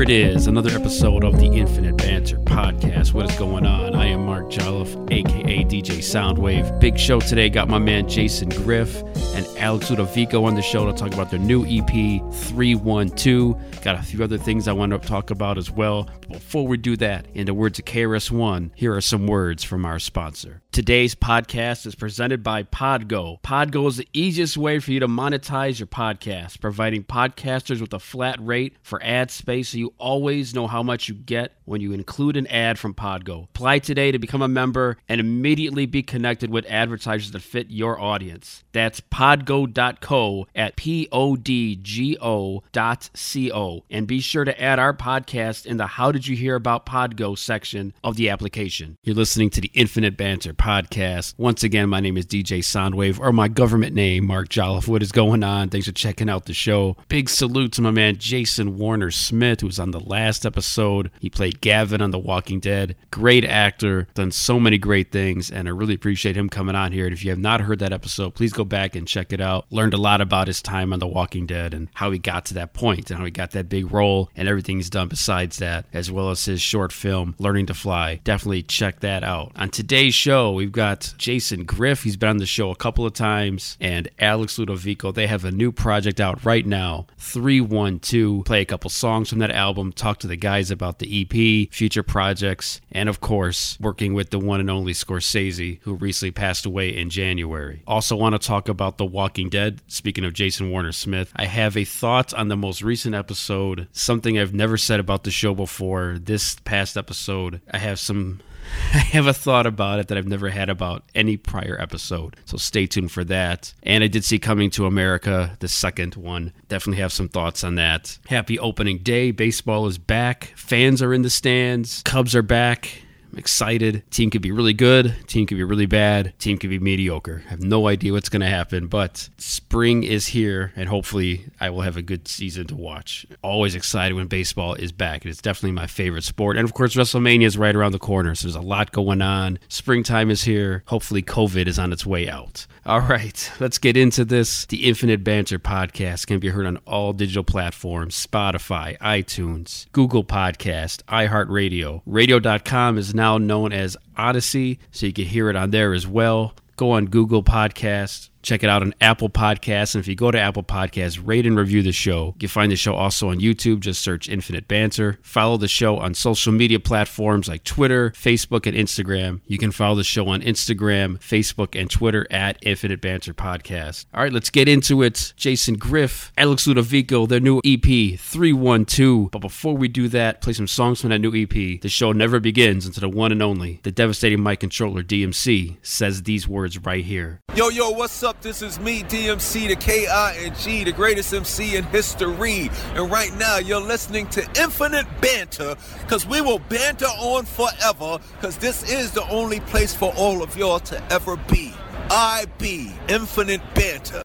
Here it is, another episode of the Infinite Banter podcast. What is going on? I am Mark Jolliffe, aka DJ Soundwave. Big show today. Got my man Jason Griff and Alex Ludovico on the show to talk about their new EP 312. Got a few other things I want to talk about as well. Before we do that, in the words of KRS-One, here are some words from our sponsor. Today's podcast is presented by Podgo. Podgo is the easiest way for you to monetize your podcast, providing podcasters with a flat rate for ad space so you always know how much you get when you include an ad from Podgo. Apply today to become a member and immediately be connected with advertisers that fit your audience. That's podgo.co at P O D G O dot C O. And be sure to add our podcast in the How Did You Hear About Podgo section of the application. You're listening to the Infinite Banter podcast. Once again, my name is DJ Soundwave, or my government name, Mark Jolliffe. What is going on? Thanks for checking out the show. Big salute to my man Jason Warner Smith, who was on the last episode. He played Gavin on The Walking Dead. Great actor, done so many great things, and I really appreciate him coming on here. And if you have not heard that episode, please go back and check it out. Learned a lot about his time on The Walking Dead and how he got to that point and how he got that big role and everything he's done besides that, as well as his short film, Learning to Fly. Definitely check that out. On today's show, we've got Jason Griff. He's been on the show a couple of times, and Alex Ludovico. They have a new project out right now, 312. Play a couple songs from that album, talk to the guys about the EP, future projects, and of course, working with the one and only Scorsese, who recently passed away in January. Also, want to talk about The Walking Dead. Speaking of Jason Warner Smith, I have a thought on the most recent episode, something I've never said about the show before. This past episode, I have some I have a thought about it that I've never had about any prior episode. So stay tuned for that. And I did see Coming to America, the second one. Definitely have some thoughts on that. Happy opening day. Baseball is back. Fans are in the stands. Cubs are back. I'm excited. Team could be really good. Team could be really bad. Team could be mediocre. I have no idea what's going to happen, but spring is here, and hopefully, I will have a good season to watch. Always excited when baseball is back. It's definitely my favorite sport. And of course, WrestleMania is right around the corner, so there's a lot going on. Springtime is here. Hopefully, COVID is on its way out. All right, let's get into this. The Infinite Banter podcast can be heard on all digital platforms Spotify, iTunes, Google Podcast, iHeartRadio. Radio.com is now known as Audacy, so you can hear it on there as well. Go on Google Podcasts. Check it out on Apple Podcasts. And if you go to Apple Podcasts, rate and review the show. You can find the show also on YouTube. Just search Infinite Banter. Follow the show on social media platforms like Twitter, Facebook, and Instagram. You can follow the show on Instagram, Facebook, and Twitter at Infinite Banter Podcast. All right, let's get into it. Jason Griff, Alex Ludovico, their new EP, 312. But before we do that, play some songs from that new EP. The show never begins until the one and only, the devastating mic controller DMC, says these words right here. Yo, yo, what's up? This is me, DMC, the K-I-N-G, the greatest MC in history. And right now, you're listening to Infinite Banter, because we will banter on forever, because this is the only place for all of y'all to ever be. I be Infinite Banter.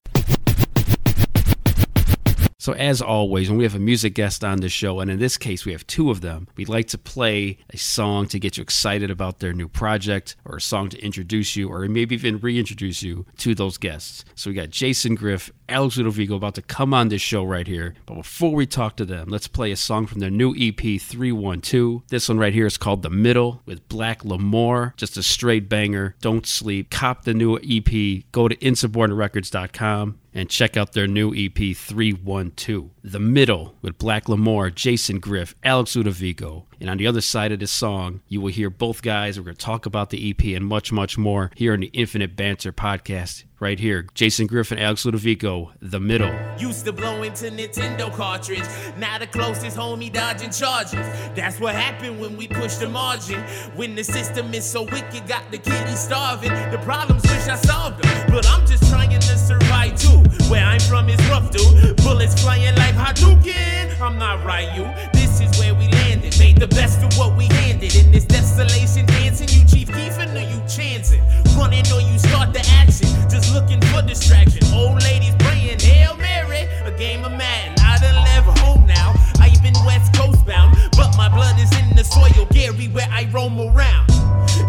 So, as always, when we have a music guest on the show, and in this case we have two of them, we'd like to play a song to get you excited about their new project, or a song to introduce you, or maybe even reintroduce you to those guests. So, we got Jason Griff, Alex Ludovico about to come on this show right here. But before we talk to them, let's play a song from their new EP 312. This one right here is called The Middle with Black Lamore. Just a straight banger. Don't sleep. Cop the new EP. Go to insubordinaterecords.com and check out their new EP 312. The Middle with Black Lamore, Jason Griff, Alex Ludovico. And on the other side of this song, you will hear both guys. We're going to talk about the EP and much, much more here in the Infinite Banter podcast. Right here, Jason Griffin, Alex Ludovico, The Middle. Used to blow into Nintendo cartridge. Now the closest homie dodging charges. That's what happened when we push the margin. When the system is so wicked, got the kitty starving. The problems wish I solved them, but I'm just trying to survive too. Where I'm from is rough, dude. Bullets flying like Hadouken. I'm not right, you. This is where we landed. Made the best of what we handed. In this desolation, dancing. You Chief Keefing or you chancing? Running or you start the action. Just looking for distraction. Old ladies praying, Hail Mary. A game of Madden. I done left home now. I've been West Coast bound. But my blood is in the soil, Gary, where I roam around.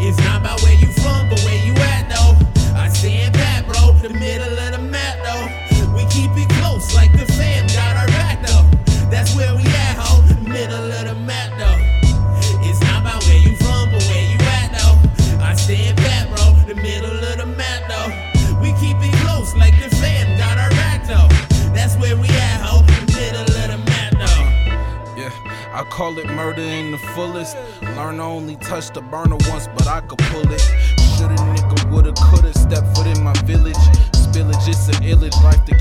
It's not about where you from, but where you at, though. I stand pat, bro. The middle of call it murder in the fullest. Learn only touch the burner once, but I could pull it.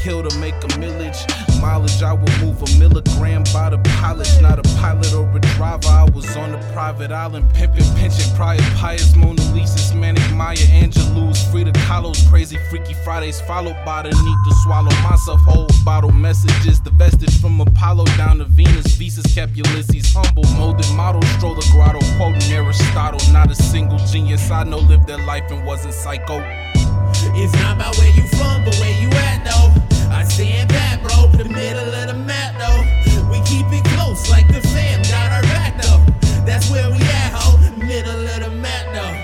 Kill to make a millage. Mileage, I will move a milligram by the polish. Not a pilot or a driver. I was on a private island, pimping, pinching, prior pious Mona Lisa's, Manic Maya Angelou's, Frida Kahlo's, crazy Freaky Fridays, followed by the need to swallow myself whole. Bottle messages, the vestige from Apollo down to Venus. Visas kept Ulysses humble, molded model, the grotto, quoting Aristotle. Not a single genius I know lived their life and wasn't psycho. It's not about where you from, but where you at though. Stand back, bro, the middle of the map though. We keep it close, like the fam got our back though. That's where we at, ho, middle of the map though.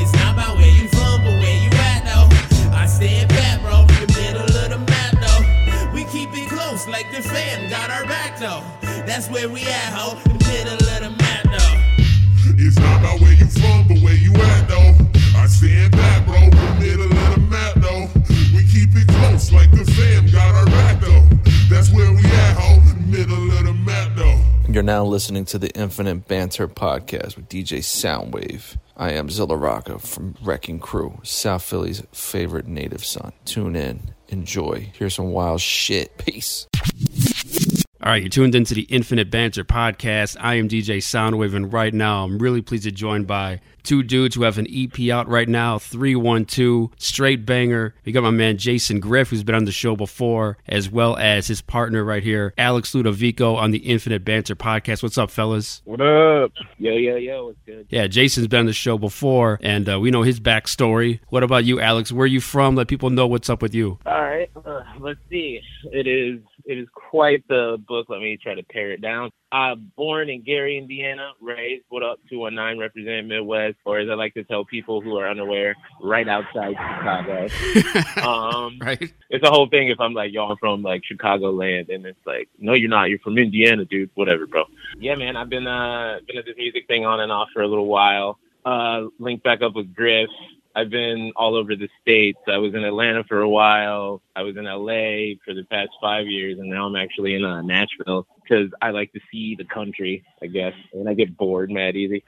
It's not about where you from, but where you at though. I stand back, bro, the middle of the map though. We keep it close, like the fam got our back though. That's where we at, ho, middle of the map though. It's not about where you from, but where you at though. I stand back, bro, The middle of the map though. We keep it close like the That's where we at, ho, middle of the map though. You're now listening to the Infinite Banter podcast with DJ Soundwave. I am Zilla Rocca from Wrecking Crew, South Philly's favorite native son. Tune in, enjoy, hear some wild shit. Peace. All right, you're tuned into the Infinite Banter podcast. I am DJ Soundwave, and right now I'm really pleased to be joined by two dudes who have an EP out right now 312, straight banger. We got my man Jason Griff, who's been on the show before, as well as his partner right here, Alex Ludovico, on the Infinite Banter podcast. What's up, fellas? What up? Yo, yo, yo, what's good? Yeah, Jason's been on the show before, and uh, we know his backstory. What about you, Alex? Where are you from? Let people know what's up with you. All right, uh, let's see. It is it is quite the book. Let me try to pare it down. Uh, born in Gary, Indiana, raised, what up, 219, represent Midwest, or as I like to tell people who are unaware, right outside Chicago. um, right? it's a whole thing if I'm like, I'm from like Chicago land, and it's like, no, you're not. You're from Indiana, dude. Whatever, bro. Yeah, man, I've been uh been at this music thing on and off for a little while. Uh, linked back up with Griff. I've been all over the states. I was in Atlanta for a while. I was in LA for the past five years, and now I'm actually in uh, Nashville because I like to see the country, I guess, and I get bored mad easy.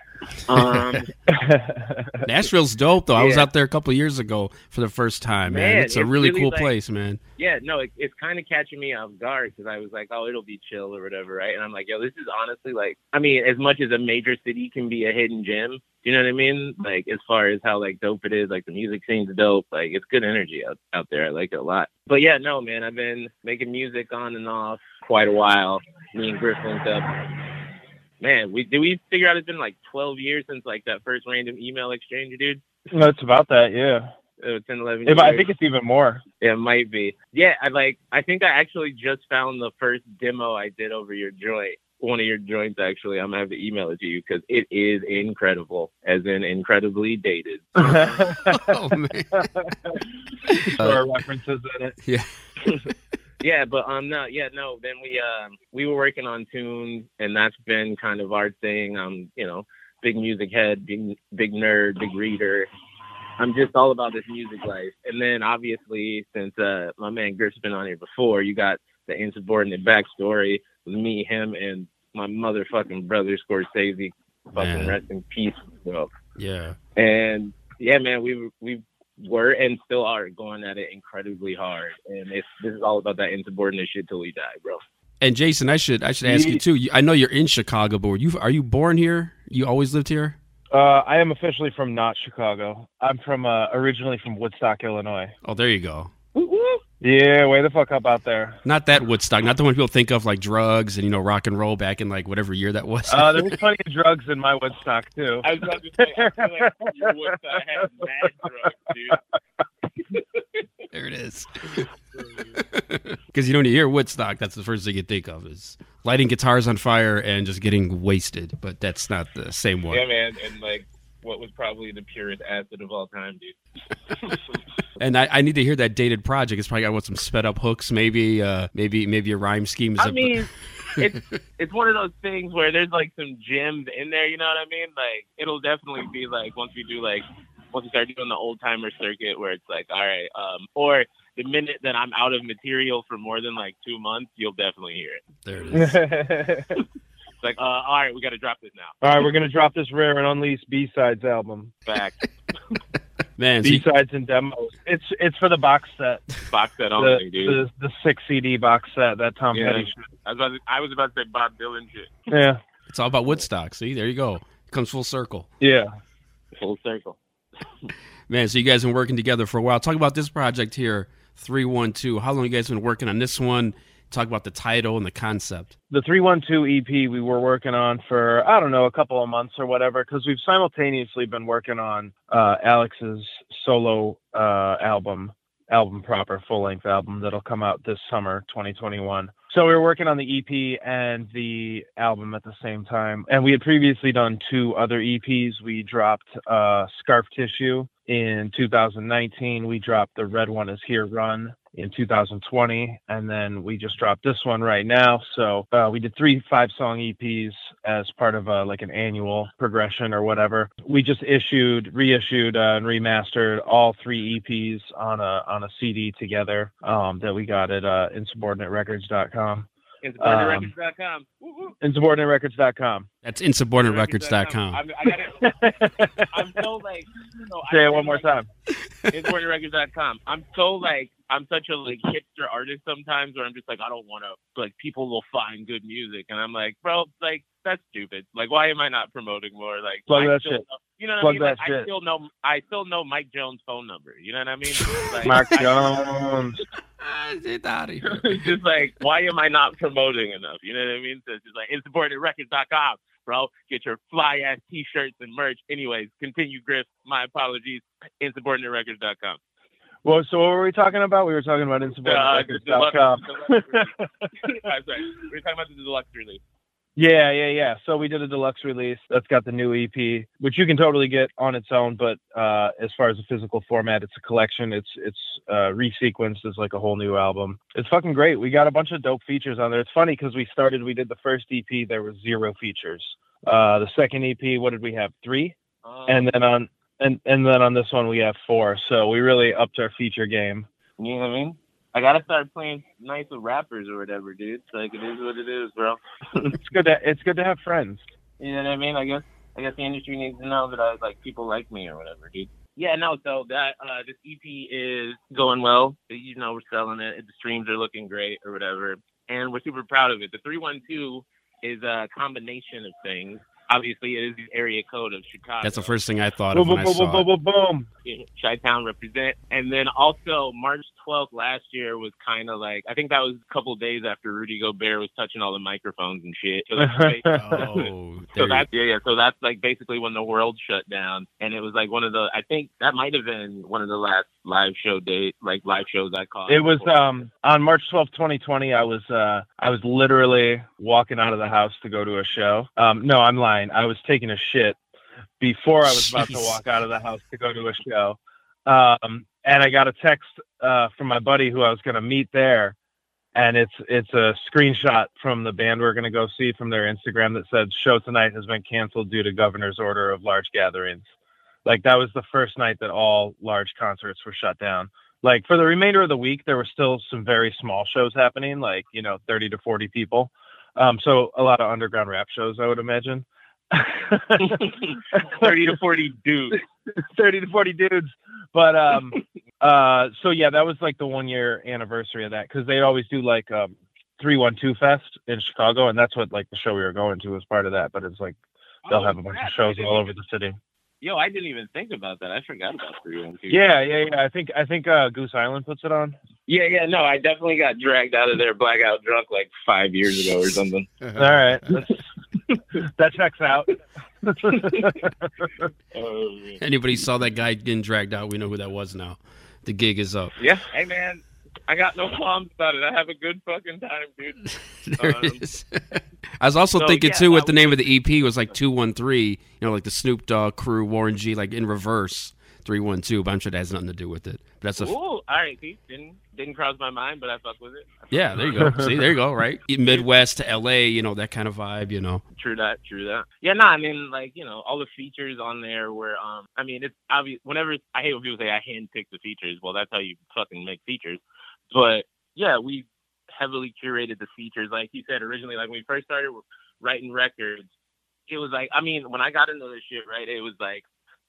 Um, Nashville's dope, though. I was out there a couple years ago for the first time, man. Man, it's a really, really cool like- place, man. yeah, no, it, it's kind of catching me off guard because I was like, oh, it'll be chill or whatever, right? And I'm like, yo, this is honestly like, I mean, as much as a major city can be a hidden gem, you know what I mean? Like, as far as how like dope it is, like the music scene's dope, like it's good energy out, out there. I like it a lot. But yeah, no, man, I've been making music on and off quite a while. Me and Griff linked up. Man, we did we figure out it's been like 12 years since like that first random email exchange, dude? That's about that, yeah. Uh, 10, 11 It, I think it's even more. It might be. Yeah, I like. I think I actually just found the first demo I did over your joint. One of your joints, actually. I'm gonna have to email it to you because it is incredible, as in incredibly dated. Oh, man. there are references in it. Yeah. yeah, but um, no, yeah, no. Then we um we were working on tunes, and that's been kind of our thing. Um, you know, big music head, big big nerd, big reader. I'm just all about this music life. And then obviously, since uh my man Griff's been on here before, you got the insubordinate backstory with me, him, and my motherfucking brother Scorsese. Fucking Man. rest in peace. Bro. Yeah. And yeah, man, we were- we were and still are going at it incredibly hard. And it's this is all about that insubordinate shit till we die, bro. And Jason, I should I should ask you too. I know you're in Chicago, but were you are you born here? You always lived here? Uh, I am officially from not Chicago. I'm from uh, originally from Woodstock, Illinois. Oh, there you go. Yeah, way the fuck up out there. Not that Woodstock, not the one people think of like drugs and you know rock and roll back in like whatever year that was. Uh, there was plenty of drugs in my Woodstock too. I was about to say, I feel like you would have mad drugs, dude. there it is. Because you know when you hear Woodstock, that's the first thing you think of is lighting guitars on fire and just getting wasted. But that's not the same one. Yeah, man, and like what was probably the purest acid of all time, dude. And I, I need to hear that dated project. It's probably got what some sped up hooks, maybe, uh, maybe, maybe a rhyme scheme. is I a- mean, it's it's one of those things where there's like some gems in there. You know what I mean? Like it'll definitely be like once we do like once we start doing the old timer circuit, where it's like, all right, um, or the minute that I'm out of material for more than like two months, you'll definitely hear it. there it is. like, uh, all right, we got to drop this now. All right, we're gonna drop this rare and unleashed B sides album. Back Man, so B you- sides and demos. It's it's for the box set. box set The, dude. the the six CD box set that Tom Yeah. Petty shit. I was about to, I was about to say Bob Dylan shit. Yeah. it's all about Woodstock. See, there you go. comes full circle. Yeah. Full circle. Man, so you guys been working together for a while. Talk about this project here, 312. How long you guys been working on this one? Talk about the title and the concept. the 312 EP we were working on for I don't know a couple of months or whatever because we've simultaneously been working on uh, Alex's solo uh, album album proper full length album that'll come out this summer 2021 so we were working on the EP and the album at the same time and we had previously done two other EPs we dropped uh, Scarf Tissue in 2019 we dropped the Red One Is Here Run in 2020 and then we just dropped this one right now. So uh, we did three five song eps as part of uh, like an annual progression or whatever. We just issued reissued uh, and remastered all three eps on a on a cd together um, that we got at uh, insubordinaterecords.com InsubordinateRecords.com. Um, woo, woo. insubordinaterecords.com That's insubordinaterecords.com. I'm, I gotta, I'm so like. So say I it one more like, time InsubordinateRecords.com. I'm so like. I'm such a like hipster artist sometimes, where I'm just like, I don't want to. Like, people will find good music, and I'm like, bro, like that's stupid. Like, why am I not promoting more? Like, Plug I that shit. Know, you know what Plug I mean? that Like, I still know. I still know Mike Jones' phone number. You know what I mean? Like, mark I- jones Ah, get out of here. just like, why am I not promoting enough? You know what I mean? So it's just like insubordinaterecords.com, bro. Get your fly ass t-shirts and merch. Anyways, continue, Griff. My apologies. Insubordinaterecords.com. well so what were we talking about we were talking about Uh, the deluxe- insubordinaterecords.com deluxe. I'm sorry. We were talking about the deluxe release. Yeah, yeah, yeah. So we did a deluxe release that's got the new EP, which you can totally get on its own. But uh, as far as the physical format, it's a collection. It's it's uh, resequenced as like a whole new album. It's fucking great. We got a bunch of dope features on there. It's funny because we started, we did the first EP, there was zero features. Uh, the second EP, what did we have? Three, Um, and then on and and then on this one we have four. So we really upped our feature game. you know what I mean? I gotta start playing nice with rappers or whatever, dude. It's like it is what it is, bro. It's good to it's good to have friends. You know what I mean? I guess I guess the industry needs to know that I like people like me or whatever, dude. Yeah, no. So that uh, this EP is going well. You know, we're selling it. The streams are looking great or whatever, and we're super proud of it. The three one two is a combination of things. Obviously, it is the area code of Chicago. That's the first thing I thought Boom, of when boom, I boom, saw boom, it. boom, boom, boom. Chi Town represent. And then also March 12th last year was kind of like I think that was a couple of days after Rudy Gobert was touching all the microphones and shit. So that's Oh, So that's yeah, yeah. So that's like basically when the world shut down, and it was like one of the. I think that might have been one of the last live show date, like live shows I caught. It was before. um on March twelfth, 2020. I was uh I was literally walking out of the house to go to a show. Um no, I'm lying. I was taking a shit before I was about to walk out of the house to go to a show. Um and I got a text uh from my buddy who I was going to meet there and it's it's a screenshot from the band we're going to go see from their Instagram that said show tonight has been canceled due to governor's order of large gatherings. Like that was the first night that all large concerts were shut down like for the remainder of the week there were still some very small shows happening like you know 30 to 40 people um so a lot of underground rap shows i would imagine thirty to forty dudes. 30 to 40 dudes but um uh so yeah that was like the one year anniversary of that because they always do like um 312 fest in chicago and that's what like the show we were going to was part of that but it's like they'll Oh, have a bunch crap. of shows all over the city Yo, I didn't even think about that. I forgot about three one two. yeah yeah yeah i think i think uh goose island puts it on yeah, yeah. No, I definitely got dragged out of there blackout drunk like five years ago or something. all right that checks out Oh. Anybody saw that guy getting dragged out? We know who that was now. The gig is up. yeah. Hey man, I got no qualms about it. I have a good fucking time, dude. there Um, it is. I was also so, thinking yeah, too what the name of the EP was like two one three. You know, like the Snoop Dogg crew, Warren G, like in reverse three one two. But I'm sure that has nothing to do with it. But that's a Ooh, all right. See, didn't didn't cross my mind, but I fuck with it. Fuck yeah. There you go. See, there you go. Right, Midwest to L.A. You know that kind of vibe. You know. True that, true that. Yeah, no, I mean, like, you know, all the features on there were, um, I mean, it's obvious. Whenever I hate when people say I handpicked the features. Well, that's how you fucking make features. But yeah, we heavily curated the features. Like you said originally, like when we first started writing records, it was like I mean, when I got into this shit, right, it was like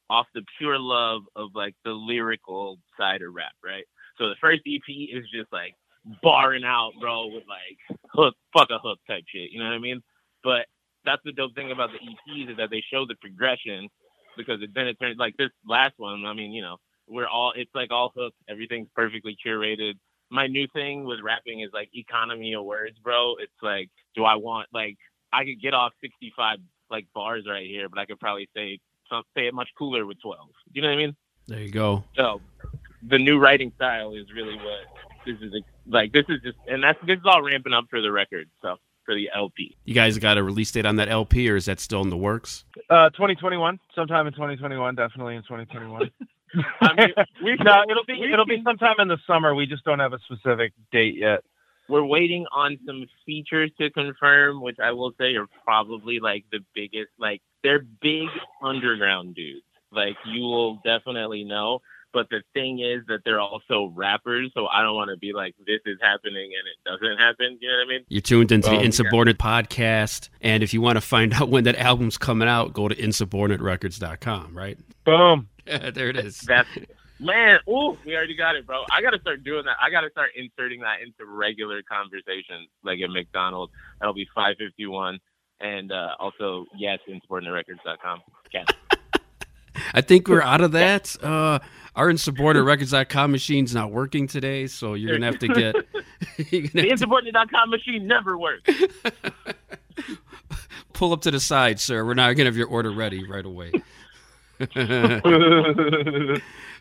off the pure love of like the lyrical side of rap, right? So the first EP is just like barring out, bro, with like hook, fuck a hook type shit. You know what I mean? But that's the dope thing about the EPs is that they show the progression because it, then it turns like this last one. I mean, you know, we're all it's like all hooked. Everything's perfectly curated. My new thing with rapping is like economy of words, bro. It's like, do I want like I could get off 65 like bars right here, but I could probably say some, say it much cooler with 12. You know what I mean? There you go. So the new writing style is really what this is like. This is just, and that's this is all ramping up for the record So for the LP. You guys got a release date on that LP, or is that still in the works? Uh, 2021, sometime in 2021, definitely in 2021. I mean, we no, it'll be it'll be sometime in the summer. We just don't have a specific date yet. We're waiting on some features to confirm, which I will say are probably like the biggest. Like they're big underground dudes. Like you will definitely know. But the thing is that they're also rappers, so I don't want to be like this is happening and it doesn't happen. You know what I mean? You're tuned into Oh, the yeah. Insubordinate podcast, and if you want to find out when that album's coming out, go to insubordinaterecords.com. Right? Boom. there it is. That's man. Ooh, we already got it, bro. I gotta start doing that. I gotta start inserting that into regular conversations, like at McDonald's. That'll be five fifty one, and uh, also yes, in insubordinaterecords.com. Yes. I think we're out of that. Uh, our insubordinaterecords.com machine's not working today, so you're gonna have to get. The insubordinate.com machine never works. pull up to the side, sir. We're not gonna have your order ready right away.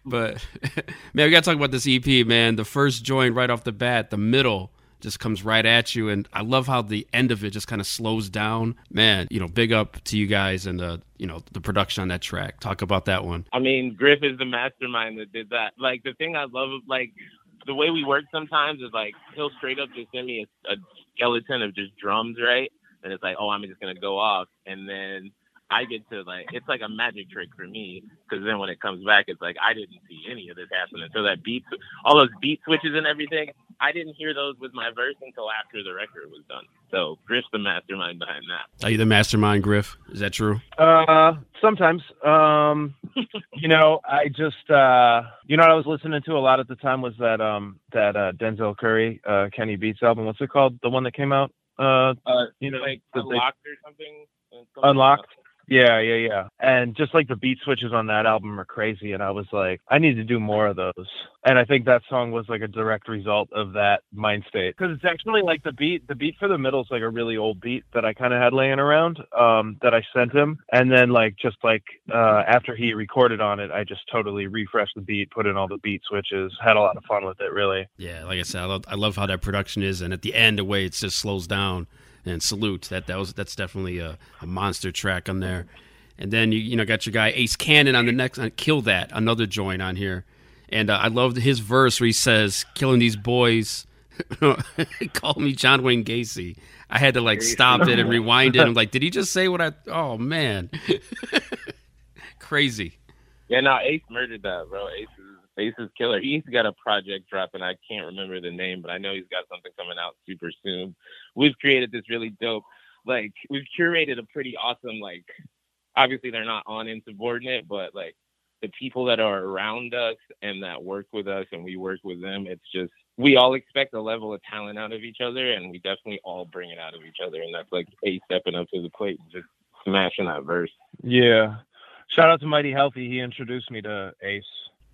But man, we gotta talk about this EP, man. The first joint right off the bat, the middle just comes right at you, and I love how the end of it just kind of slows down. Man, you know, big up to you guys and the you know the production on that track. Talk about that one. I mean, Griff is the mastermind that did that. Like the thing I love, like the way we work sometimes is like he'll straight up just send me a, a skeleton of just drums, right? And it's like, oh, I'm just gonna go off, and then I get to like, it's like a magic trick for me because then when it comes back, it's like I didn't see any of this happening. So that beat, all those beat switches and everything, I didn't hear those with my verse until after the record was done. So Griff's the mastermind behind that. Are you the mastermind, Griff? Is that true? Uh, sometimes. Um, you know, I just uh, you know, what I was listening to a lot at the time was that um that uh, Denzel Curry, uh, Kenny Beats album. What's it called? The one that came out. Uh, Uh, you know, like the- the- unlocked or something. Something Unlocked. Yeah, yeah, yeah. And just like the beat switches on that album are crazy. And I was like, I need to do more of those. And I think that song was like a direct result of that mind state. Cause it's actually like the beat, the beat for the middle is like a really old beat that I kind of had laying around, um, that I sent him. And then like, just like, uh, after he recorded on it, I just totally refreshed the beat, put in all the beat switches, had a lot of fun with it, really. Yeah, like I said, I love, I love how that production is, and at the end, the way it just slows down and salute. That that was that's definitely a, a monster track on there. And then you you know got your guy Ace Cannon on the next on Kill That, another joint on here. And uh, I loved his verse where he says, "Killing these boys." Call me John Wayne Gacy. I had to like stop it and rewind it. I'm like, did he just say what I? Oh man, crazy. Yeah, no, Ace murdered that, bro. Ace is Ace is killer. He's got a project dropping. I can't remember the name, but I know he's got something coming out super soon. We've created this really dope, like we've curated a pretty awesome, like obviously they're not on insubordinate, but like the people that are around us and that work with us and we work with them, it's just we all expect a level of talent out of each other and we definitely all bring it out of each other and that's like Ace stepping up to the plate and just smashing that verse. Yeah. Shout out to Mighty Healthy. He introduced me to Ace.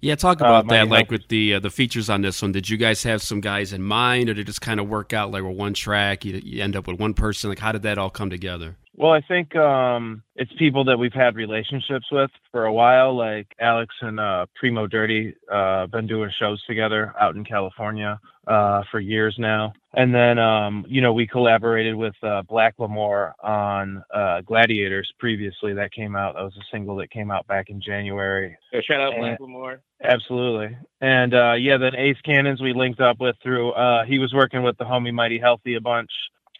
Yeah, talk Uh, about that. Mighty Like with the uh, the features on this one, did you guys have some guys in mind, or did it just kind of work out like with one track? You, you end up with one person. Like, how did that all come together? Well, I think um, it's people that we've had relationships with for a while, like Alex and uh, Primo Dirty, uh, been doing shows together out in California uh, for years now. And then, um, you know, we collaborated with uh, Black Lamore on uh, Gladiators previously. That came out. That was a single that came out back in January. So shout out And- Black Lamore. Absolutely. And uh yeah, then Ace Cannons we linked up with through uh he was working with the homie Mighty Healthy a bunch,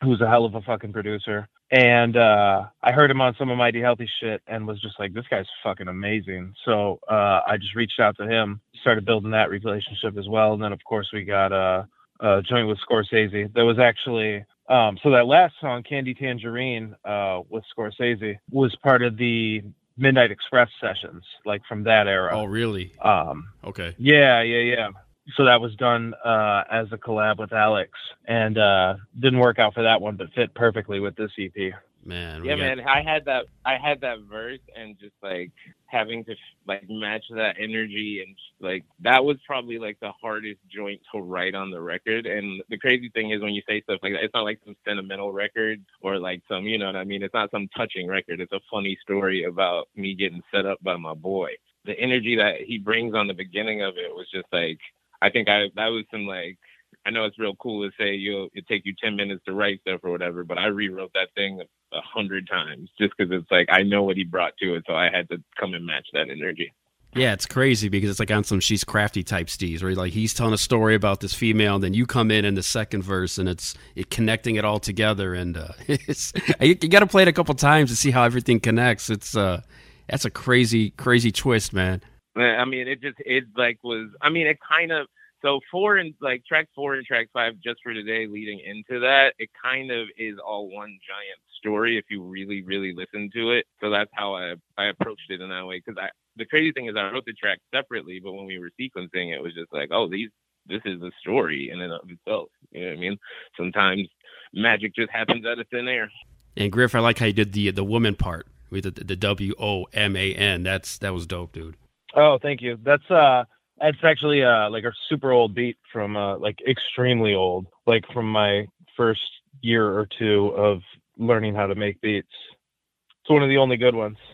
who's a hell of a fucking producer. And uh I heard him on some of Mighty Healthy shit and was just like, This guy's fucking amazing. So uh I just reached out to him, started building that relationship as well. And then of course we got uh a joint with Scorsese. That was actually Um, so that last song, Candy Tangerine, uh, with Scorsese, was part of the Midnight Express sessions, like from that era. Oh, really? Um, Okay. yeah, yeah, yeah. So that was done uh, as a collab with Alex, and uh, didn't work out for that one, but fit perfectly with this EP. Man. Yeah, got- man. I had that. I had that verse, and just like having to like match that energy, and like that was probably like the hardest joint to write on the record. And the crazy thing is when you say stuff like that, it's not like some sentimental record or like some, you know what I mean? It's not some touching record. It's a funny story about me getting set up by my boy. The energy that he brings on the beginning of it was just like I think I that was some like I know it's real cool to say you'll it take you ten minutes to write stuff or whatever, but I rewrote that thing a, hundred times just because it's like I know what he brought to it, so I had to come and match that energy. Yeah, it's crazy because it's like on some she's crafty type steez where like he's telling a story about this female, and then you come in in the second verse, and it's it connecting it all together, and uh, it's you, you got to play it a couple times to see how everything connects. It's uh, that's a crazy crazy twist, man. I mean, it just it like was. I mean, it kind of so four and like track four and track five just for today leading into that. It kind of is all one giant story if you really really listen to it. So that's how I I approached it in that way because I the crazy thing is I wrote the track separately, but when we were sequencing, it was just like, oh, these this is the story in and of itself. You know what I mean? Sometimes magic just happens out of thin air. And Griff, I like how you did the the woman part with the, the W O M A N. That's that was dope, dude. Oh, thank you. That's uh that's actually uh like a super old beat from uh like extremely old, like from my first year or two of learning how to make beats. It's one of the only good ones.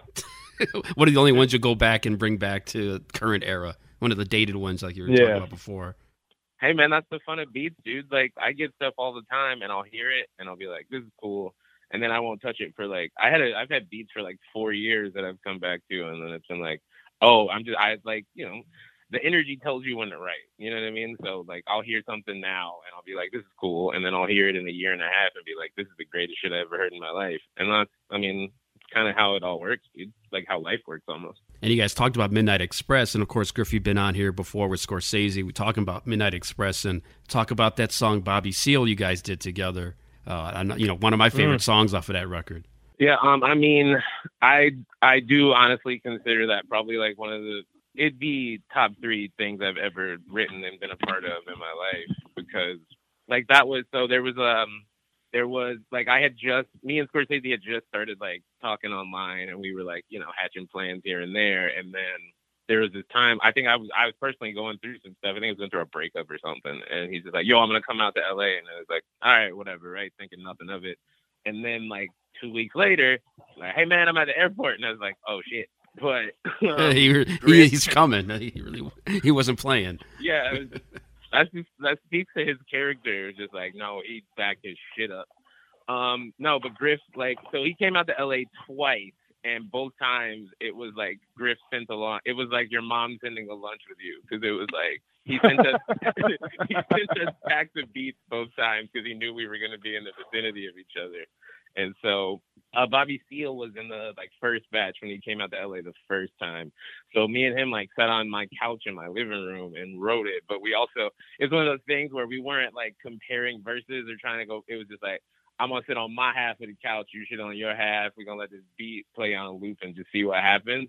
What are the only ones you go back and bring back to current era? One of the dated ones, like you were Yeah. talking about before. Hey man, that's the fun of beats, dude. Like I get stuff all the time and I'll hear it and I'll be like, This is cool and then I won't touch it for like I had a I've had beats for like four years that I've come back to and then it's been like, Oh, I'm just I like, you know, the energy tells you when to write. You know what I mean? So like I'll hear something now and I'll be like, This is cool and then I'll hear it in a year and a half and be like, This is the greatest shit I ever heard in my life. And that's I mean, it's kinda how it all works, dude. Like how life works almost. And you guys talked about Midnight Express, and of course, Griff, you've been on here before with Scorsese. We're talking about Midnight Express, and talk about that song Bobby Seale you guys did together. Uh, I know, you know, one of my favorite songs off of that record. Yeah, um, I mean, I I do honestly consider that probably like one of the it'd be top three things I've ever written and been a part of in my life because like that was so there was um there was like I had just me and Scorsese had just started like talking online and we were like you know hatching plans here and there. And then there was this time I think I was I was personally going through some stuff. I think I was going through a breakup or something. And he's just like yo I'm gonna come out to LA and I was like all right whatever right? Thinking nothing of it. And then like two weeks later like hey man I'm at the airport and I was like oh shit but um, he, he, he's coming. He really he wasn't playing. yeah, was, that's that speaks to his character. It's just like, no, he backed his shit up. Um, no, but Griff, like, so he came out to LA twice, and both times it was like Griff sent along. It was like your mom sending a lunch with you because it was like he sent us he sent us packs of beats both times because he knew we were going to be in the vicinity of each other. And so uh, Bobby Seale was in the like first batch when he came out to LA the first time. So me and him like sat on my couch in my living room and wrote it. But we also it's one of those things where we weren't like comparing verses or trying to go. It was just like I'm gonna sit on my half of the couch, you sit on your half. We're gonna let this beat play on loop and just see what happens.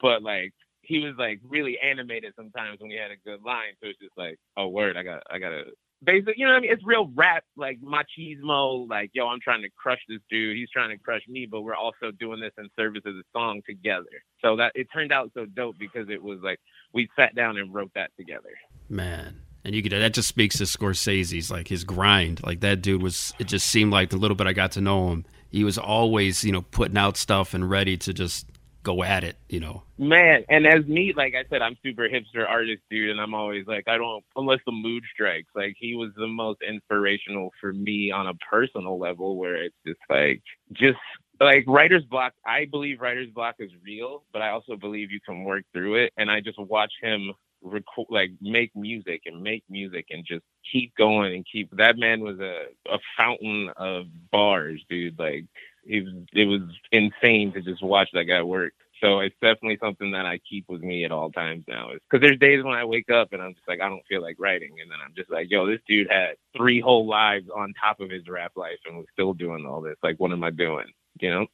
But like he was like really animated sometimes when he had a good line. So it's just like, oh word, I got I gotta basic you know what I mean? It's real rap like machismo, like, yo, I'm trying to crush this dude, he's trying to crush me, but we're also doing this in service of the song together. So that it turned out so dope because it was like we sat down and wrote that together. Man. And you could that just speaks to Scorsese's like his grind. Like that dude was it just seemed like the little bit I got to know him, he was always, you know, putting out stuff and ready to just go at it, you know. Man, and as me, like I said, I'm super hipster artist dude, and I'm always like, I don't unless the mood strikes. Like he was the most inspirational for me on a personal level, where it's just like, just like writer's block. I believe writer's block is real, but I also believe you can work through it. And I just watch him record, like make music and make music and just keep going and keep. That man was a a fountain of bars, dude. Like it was, it was insane to just watch that guy work. So it's definitely something that I keep with me at all times now. Because there's days when I wake up and I'm just like, I don't feel like writing. And then I'm just like, yo, this dude had three whole lives on top of his rap life and was still doing all this. Like, what am I doing? You know?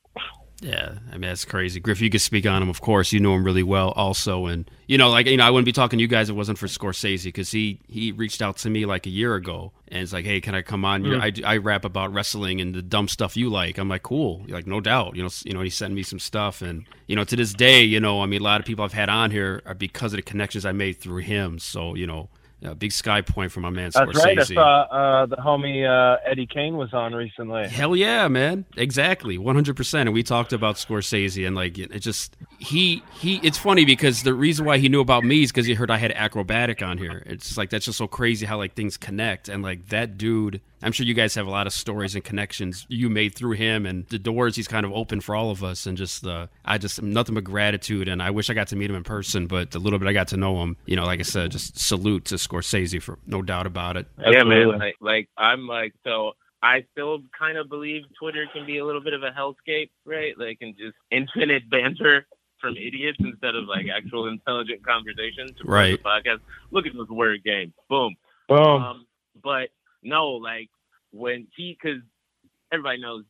Yeah, I mean that's crazy. Griff, you could speak on him, of course. You know him really well, also, and you know, like you know, I wouldn't be talking to you guys if it wasn't for Scorsese because he he reached out to me like a year ago and it's like, hey, can I come on? Mm. I I rap about wrestling and the dumb stuff you like. I'm like, cool, like no doubt. You know, you know, he sent me some stuff, and you know, to this day, you know, I mean, a lot of people I've had on here are because of the connections I made through him. So you know, a big sky point for my man That's Scorsese. right. I saw uh, the homie uh, Eddie Kane was on recently. Hell yeah, man! Exactly, one hundred percent. And we talked about Scorsese and like it just he he. It's funny because the reason why he knew about me is because he heard I had Akrobatik on here. It's just like that's just so crazy how like things connect and like that dude I'm sure you guys have a lot of stories and connections you made through him and the doors he's kind of opened for all of us. And just, uh, I just, nothing but gratitude. And I wish I got to meet him in person, but the little bit I got to know him, you know, like I said, just salute to Scorsese for no doubt about it. Yeah, man. Like, like I'm like, so I still kind of believe Twitter can be a little bit of a hellscape, right? Like, and just infinite banter from idiots instead of like actual intelligent conversation to right. the podcast. Look at this word game. Boom. Boom. Um, but no, like when he, because everybody knows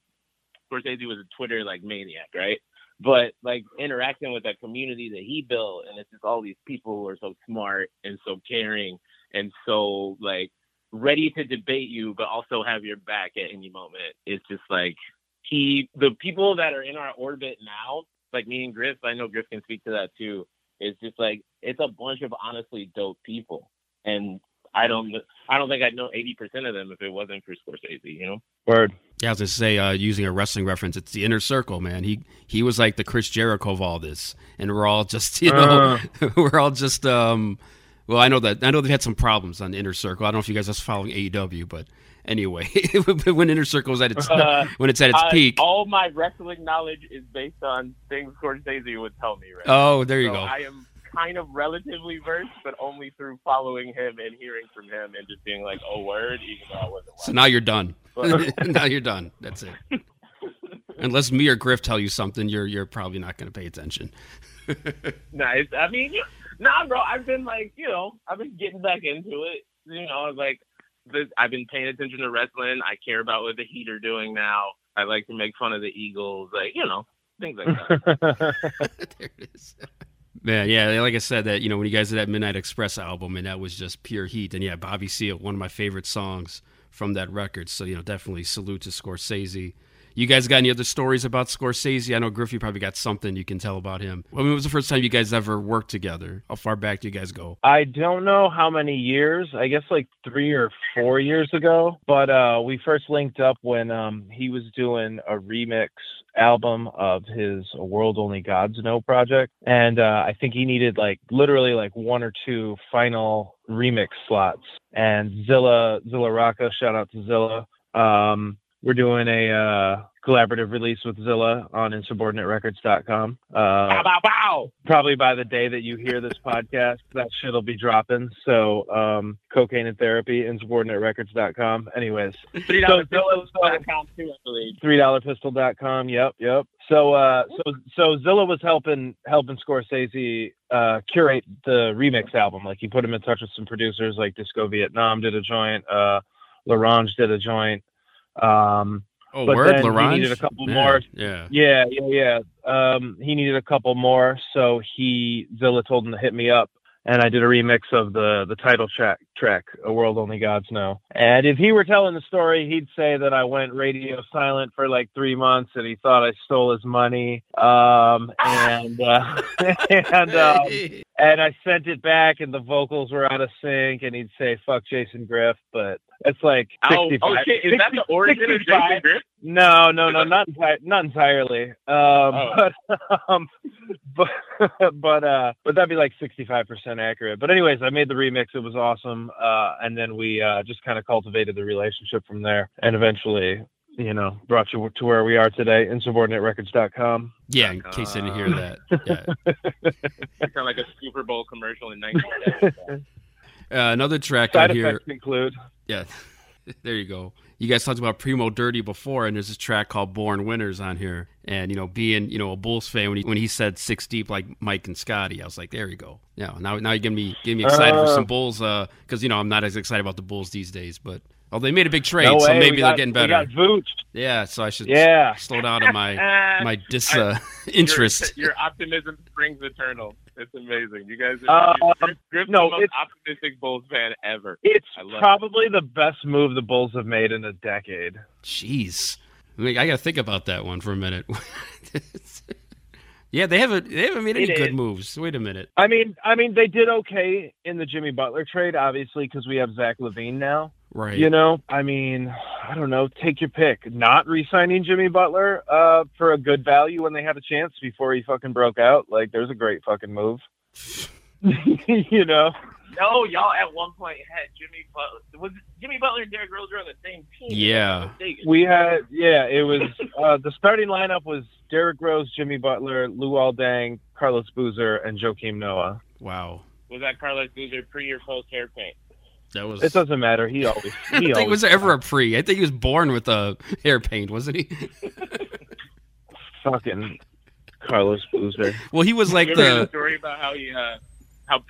Scorsese was a Twitter like maniac, right? But like interacting with that community that he built, and it's just all these people who are so smart and so caring and so like ready to debate you, but also have your back at any moment. It's just like he, the people that are in our orbit now, like me and Griff, I know Griff can speak to that too. It's just like it's a bunch of honestly dope people, and I don't I don't think I'd know eighty percent of them if it wasn't for Scorsese. You know. Word. Yeah, as I was to say, uh, using a wrestling reference, it's the inner circle, man. He he was like the Chris Jericho of all this, and we're all just you know uh. we're all just um. Well, I know that I know they've had some problems on the inner circle. I don't know if you guys are following AEW, but anyway, when inner circle is at its uh, when it's at its uh, peak, all my wrestling knowledge is based on things Scorsese would tell me. Right. Oh, there you so go. I am kind of relatively versed, but only through following him and hearing from him and just being like, "Oh, word," even though I wasn't. So now you're done. now you're done. That's it. Unless me or Griff tell you something, you're you're probably not going to pay attention. nice. I mean, nah, bro. I've been like, you know, I've been getting back into it. You know, I was like this, I've been paying attention to wrestling. I care about what the Heat are doing now. I like to make fun of the Eagles, like you know, things like that. there it is. Man, yeah, like I said, that you know when you guys did that Midnight Express album, and that was just pure heat. And yeah, Bobby Seale, one of my favorite songs from that record. So you know, definitely salute to Scorsese. You guys got any other stories about Scorsese? I know Griffey probably got something you can tell about him. I mean, was the first time you guys ever worked together. How far back do you guys go? I don't know how many years. I guess like three or four years ago. But uh, we first linked up when um, he was doing a remix album of his World Only Gods Know project. And uh, I think he needed like literally like one or two final remix slots. And Zilla, Zilla Rocca, shout out to Zilla. Um, we're doing a uh, collaborative release with Zilla on insubordinaterecords.com. Uh, bow, bow, bow. Probably by the day that you hear this podcast, that shit'll be dropping. So, um, cocaine and therapy, insubordinaterecords.com. Anyways, three dollar pistol.com too, I believe. Three dollar pistol.com. Yep, yep. So, uh, so, so Zilla was helping helping Scorsese uh, curate the remix album. Like he put him in touch with some producers, like Disco Vietnam did a joint, uh, L'Orange did a joint. Um, oh, but word, then he needed a couple yeah, more. Yeah. Yeah, yeah, yeah. Um, he needed a couple more, so he Zilla told him to hit me up, and I did a remix of the the title track, track "A World Only Gods Know." And if he were telling the story, he'd say that I went radio silent for like three months, and he thought I stole his money. Um, and uh, and um, and I sent it back, and the vocals were out of sync, and he'd say "fuck Jason Griff," but it's like Oh, 65. oh shit! Is that the origin of Jason Griff? No, no, no, not enti- not entirely. Um, Oh. but um, but but uh, but that'd be like sixty five percent accurate. But anyways, I made the remix. It was awesome. Uh, and then we uh, just kind of cultivated the relationship from there, and eventually, you know, brought you to where we are today. Insubordinaterecords.com. Yeah, in case I didn't hear that. Yeah. Kind of like a Super Bowl commercial in 1970. Uh, another track Side on here. include. Yeah, there you go. you guys talked about Primo Dirty before, and there's this track called "Born Winners" on here. And you know, being you know a Bulls fan, when he when he said six deep like Mike and Scotty, I was like, there you go. Yeah, now now you get me get me excited for Uh. some Bulls, because you know I'm not as excited about the Bulls these days, but. Oh, they made a big trade, No so maybe they're getting better. Yeah, so I should Yeah. slow down on my my dis uh, interest. Your, optimism springs eternal. It's amazing. You guys are Um, Griff's no, the most it's- optimistic Bulls fan ever. It's probably the best move the Bulls have made in a decade. Jeez, I, mean, I got to think about that one for a minute. yeah, they haven't they haven't made any It good is. moves. Wait a minute. I mean, I mean, they did okay in the Jimmy Butler trade, obviously, because we have Zach LaVine now. Right. You know, I mean, I don't know. Take your pick. Not re-signing Jimmy Butler uh, for a good value when they had a chance before he fucking broke out. Like, there's a great fucking move. you know, No, y'all at one point had Jimmy Butler. Was Jimmy Butler and Derrick Rose were on the same team? Yeah. we had yeah. It was uh, the starting lineup was Derrick Rose, Jimmy Butler, Luol Deng, Carlos Boozer, and Joakim Noah. Wow. Was that Carlos Boozer pre or post hair paint? That was. It doesn't matter. He always. He I think always was there ever a pre. I think he was born with a hair paint, wasn't he? fucking Carlos Boozer. well, he was like you ever heard the the. story about how he uh how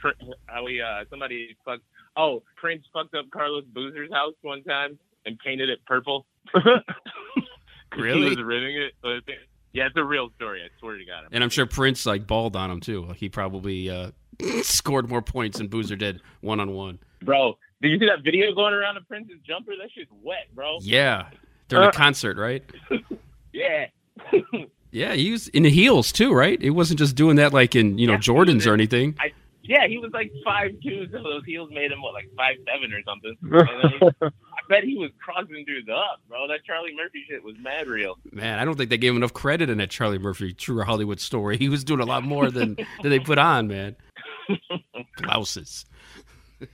how he uh somebody fucked oh Prince fucked up Carlos Boozer's house one time and painted it purple. He Really? was renting it. I Yeah, it's a real story. I swear to God. And I'm sure Prince like balled on him too. Like he probably uh, scored more points than Boozer did one on one. Bro, did you see that video going around of Prince's jumper? That shit's wet, bro. Yeah, during Uh, a concert, right? Yeah. Yeah, he was in the heels too, right? It wasn't just doing that like in you know Yeah, Jordans or in- anything. Yeah, he was like five two, so those heels made him what, like five seven or something. He, I bet he was crossing dudes up, bro. That Charlie Murphy shit was mad real. Man, I don't think they gave him enough credit in that Charlie Murphy True Hollywood story. He was doing a lot more than than they put on, man. Blouses.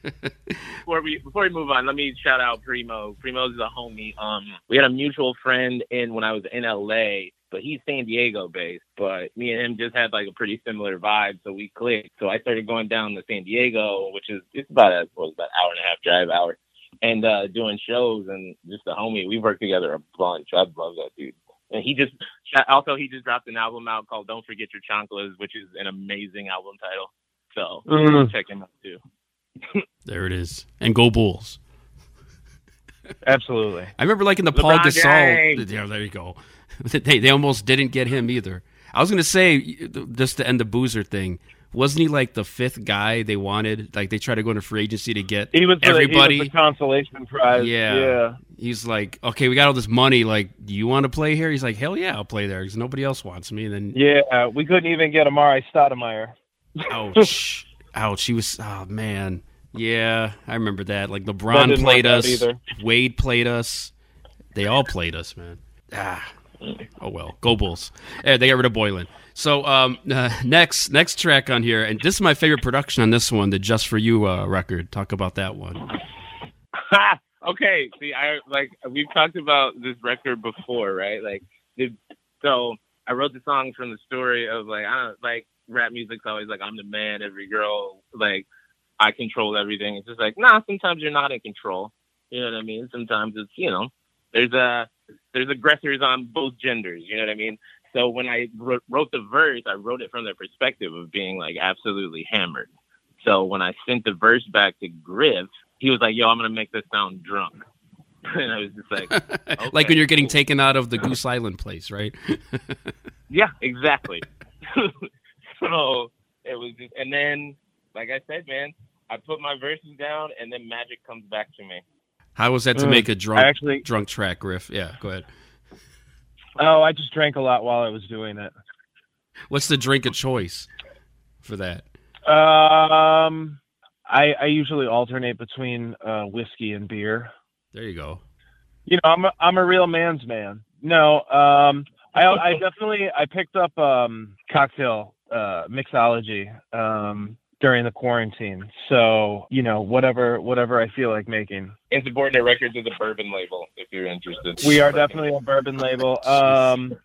Before we before we move on, let me shout out Primo. Primo's a homie. Um, we had a mutual friend in when I was in LA, but he's San Diego based. But me and him just had like a pretty similar vibe, so we clicked. So I started going down to San Diego, which is it's about a what was about hour and a half drive hour, and uh, doing shows and just a homie. We worked together a bunch. I love that dude. And he just also he just dropped an album out called "Don't Forget Your Chanclas," which is an amazing album title. So Mm. check him out too. There it is. And go Bulls. Absolutely. I remember liking the Paul LeBron Gasol. James. Yeah, there you go. They they almost didn't get him either. I was gonna say just to end the Boozer thing. Wasn't he like the fifth guy they wanted? Like they tried to go into free agency to get He was the, everybody. He was the consolation prize. Yeah. Yeah. He's like, okay, we got all this money. Like, do you want to play here? He's like, hell yeah, I'll play there because nobody else wants me. And then, Yeah. We couldn't even get Amar'e Stoudemire. ouch, ouch. He was, oh man, yeah, I remember that. Like LeBron played us. Wade played us. They all played us, man. Ah, oh well, go Bulls. Eh, they got rid of Boylen. So um, uh, next next track on here, and this is my favorite production on this one, the Just for You uh, record. Talk about that one. okay, see, I like we've talked about this record before, right? Like, the, so I wrote the song from the story of like I don't like rap music's always like I'm the man, every girl like I control everything. It's just like nah, sometimes you're not in control. You know what I mean? Sometimes it's you know there's a there's aggressors on both genders. You know what I mean? So when I wrote, wrote the verse, I wrote it from the perspective of being like absolutely hammered. So when I sent the verse back to Griff, he was like, "Yo, I'm gonna make this sound drunk," and I was just like, like when you're getting cool. taken out of the Goose Island place, right? "Yeah, exactly." so it was just, and then, like I said, man, I put my verses down, and then magic comes back to me. How was that to Mm. make a drunk actually. drunk track riff? Yeah, go ahead. Oh, I just drank a lot while I was doing it. What's the drink of choice for that? Um, I I usually alternate between uh, whiskey and beer. There you go. You know, I'm a, I'm a real man's man. No, um, I I definitely I picked up um cocktail uh mixology um during the quarantine. So you know, whatever whatever I feel like making. Insubordinate Records is a bourbon label. If you're interested, We are definitely a bourbon label. Um,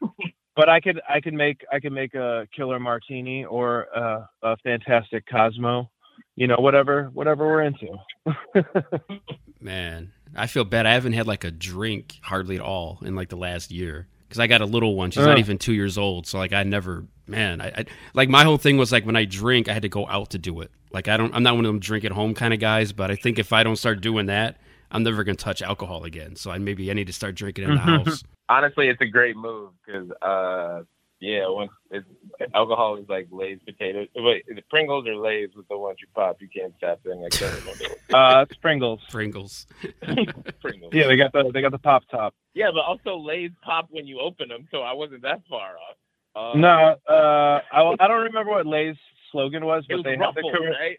but I could I could make I could make a killer martini or a, a fantastic Cosmo. You know, whatever whatever we're into. Man, I feel bad. I haven't had like a drink hardly at all in like the last year because I got a little one. She's not Oh. even two years old, so like I never, man. I, I like my whole thing was like when I drink, I had to go out to do it. Like I don't, I'm not one of them drink at home kind of guys. But I think if I don't start doing that, I'm never gonna touch alcohol again. So I maybe I need to start drinking in the house. Honestly, it's a great move because, uh, yeah, once it's alcohol is like Lay's potatoes. Wait, the Pringles or Lay's with the ones you pop, you can't tap in. I can't remember. Uh, it's Pringles. Pringles. Pringles. Yeah, they got the they got the pop top. Yeah, but also Lay's pop when you open them, so I wasn't that far off. Uh, No, uh, I, I don't remember what Lay's slogan was, it but was they had the Ruffles, com- right?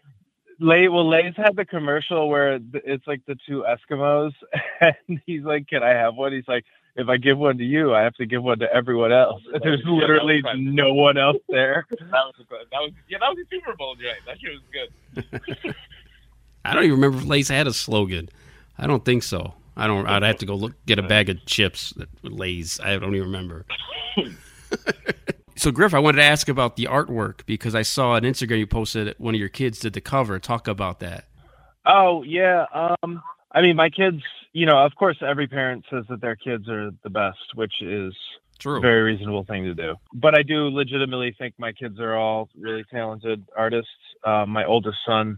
Lay well Lay's had the commercial where it's like the two Eskimos, and he's like, "Can I have one?" He's like, "If I give one to you, I have to give one to everyone else." And there's Yeah, literally no one else there. That was that was yeah, that was a Super Bowl joint. That shit was good. I don't even remember if Lay's had a slogan. I don't think so. I don't. I'd have to go look get a bag of chips that Lay's. I don't even remember. so Griff, I wanted to ask about the artwork because I saw on Instagram you posted one of your kids did the cover. Talk about that. Oh yeah. Um, I mean, my kids. You know, of course, every parent says that their kids are the best, which is True. a very reasonable thing to do. But I do legitimately think my kids are all really talented artists. Uh, my oldest son,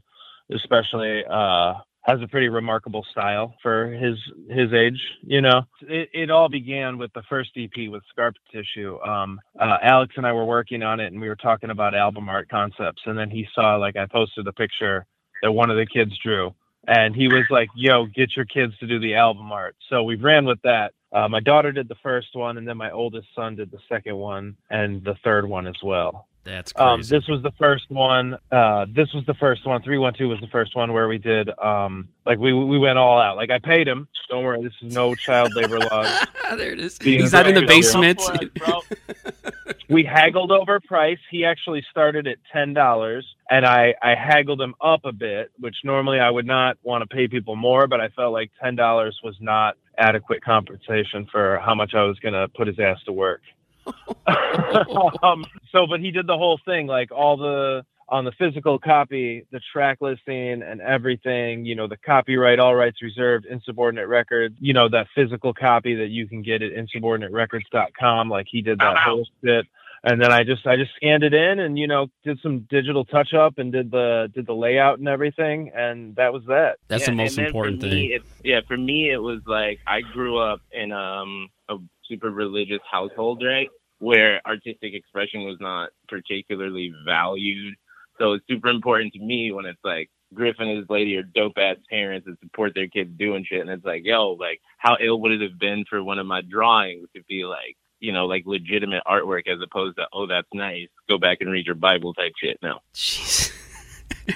especially, uh, has a pretty remarkable style for his his age. You know, it, it all began with the first EP with Scarp Tissue. Um, uh, Alex and I were working on it, and we were talking about album art concepts. And then he saw like I posted a picture that one of the kids drew. And he was like, "Yo, get your kids to do the album art." So we ran with that. Uh, my daughter did the first one, and then my oldest son did the second one and the third one as well. That's crazy. Um, this was the first one. Uh, this was the first one. Three one two was the first one where we did um, like we we went all out. Like I paid him. Don't worry, this is no child labor laws. there it is. Being He's not in the basement. For us, bro. We haggled over price. He actually started at ten dollars, and I I haggled him up a bit, which normally I would not want to pay people more, but I felt like ten dollars was not adequate compensation for how much I was gonna put his ass to work. um, so, but he did the whole thing, like all the on the physical copy, the track listing and everything, you know, the copyright, all rights reserved, insubordinate records, you know, that physical copy that you can get at insubordinaterecords.com. Like he did that whole shit. And then I just, I just scanned it in and, you know, did some digital touch up and did the, did the layout and everything. And that was that. That's Yeah, the most important thing. Me, yeah, for me, it was like I grew up in um, a super religious household, right, where artistic expression was not particularly valued. So it's super important to me when it's like Griffin and his lady are dope ass parents that support their kids doing shit, and it's like, yo, like how ill would it have been for one of my drawings to be like, you know, like legitimate artwork as opposed to, oh, that's nice, go back and read your Bible type shit. No. Jeez.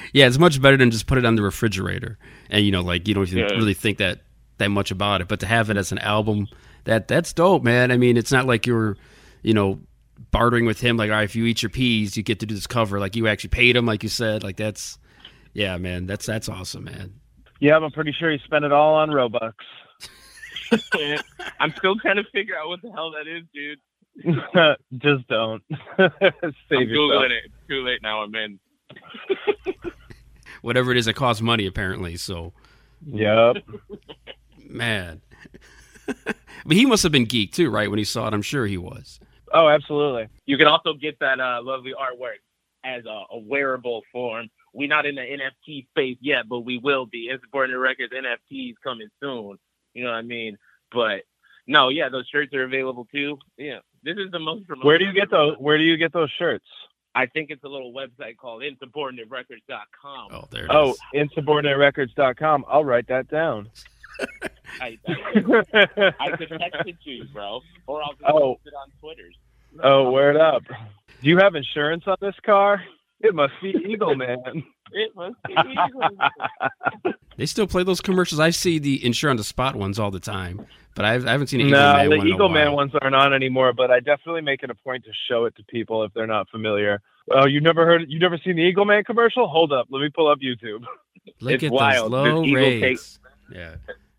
yeah, it's much better than just put it on the refrigerator, and you know, like you don't even Yeah. really think that that much about it. But to have it as an album, that that's dope, man. I mean, it's not like you're, you know, bartering with him. Like, all right, if you eat your peas, you get to do this cover. Like, you actually paid him, like you said. Like, that's, yeah, man, that's that's awesome, man. Yeah, I'm pretty sure he spent it all on Robux. I'm still trying to figure out what the hell that is, dude. just don't. I'm Save yourself. googling it. It's too late now. I'm in. Whatever it is, it costs money apparently. So, Yep. man, but he must have been geeked too, right? When he saw it, I'm sure he was. Oh, absolutely. You can also get that uh, lovely artwork as a, a wearable form. We're not in the NFT space yet, but we will be. Insubordinate Records NFTs coming soon. You know what I mean? But no, yeah, those shirts are available too. Yeah, this is the most. Where do you get those? Where do you get those shirts? I think it's a little website called insubordinaterecords.com. Oh, there it oh, is. Oh, insubordinaterecords.com. I'll write that down. I, I, I could text it to you, bro, or I'll just Oh. post it on Twitter. oh, word up. Do you have insurance on this car? It must be Eagle Man. It must be. They still play those commercials. I see the insure on the spot ones all the time, but I've, I haven't seen an Eagle no, Man the one in a Eagle Man ones aren't on anymore, but I definitely make it a point to show it to people if they're not familiar. Oh, you never heard? You never seen the Eagle Man commercial? Hold up, let me pull up YouTube. Look It's at wild. those This low Eagle rates. takes- Yeah,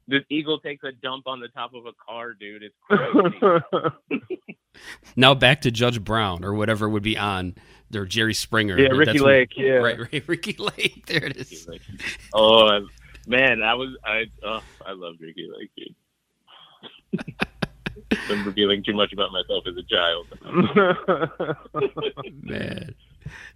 this eagle takes a dump on the top of a car, dude. It's crazy. now back to Judge Brown or whatever would be on their Jerry Springer. yeah, Ricky what- Lake. Yeah, Right, right, Ricki Lake. There it is. oh, Man, I was I oh I love Ricki Lake, dude. Been revealing too much about myself as a child. Man.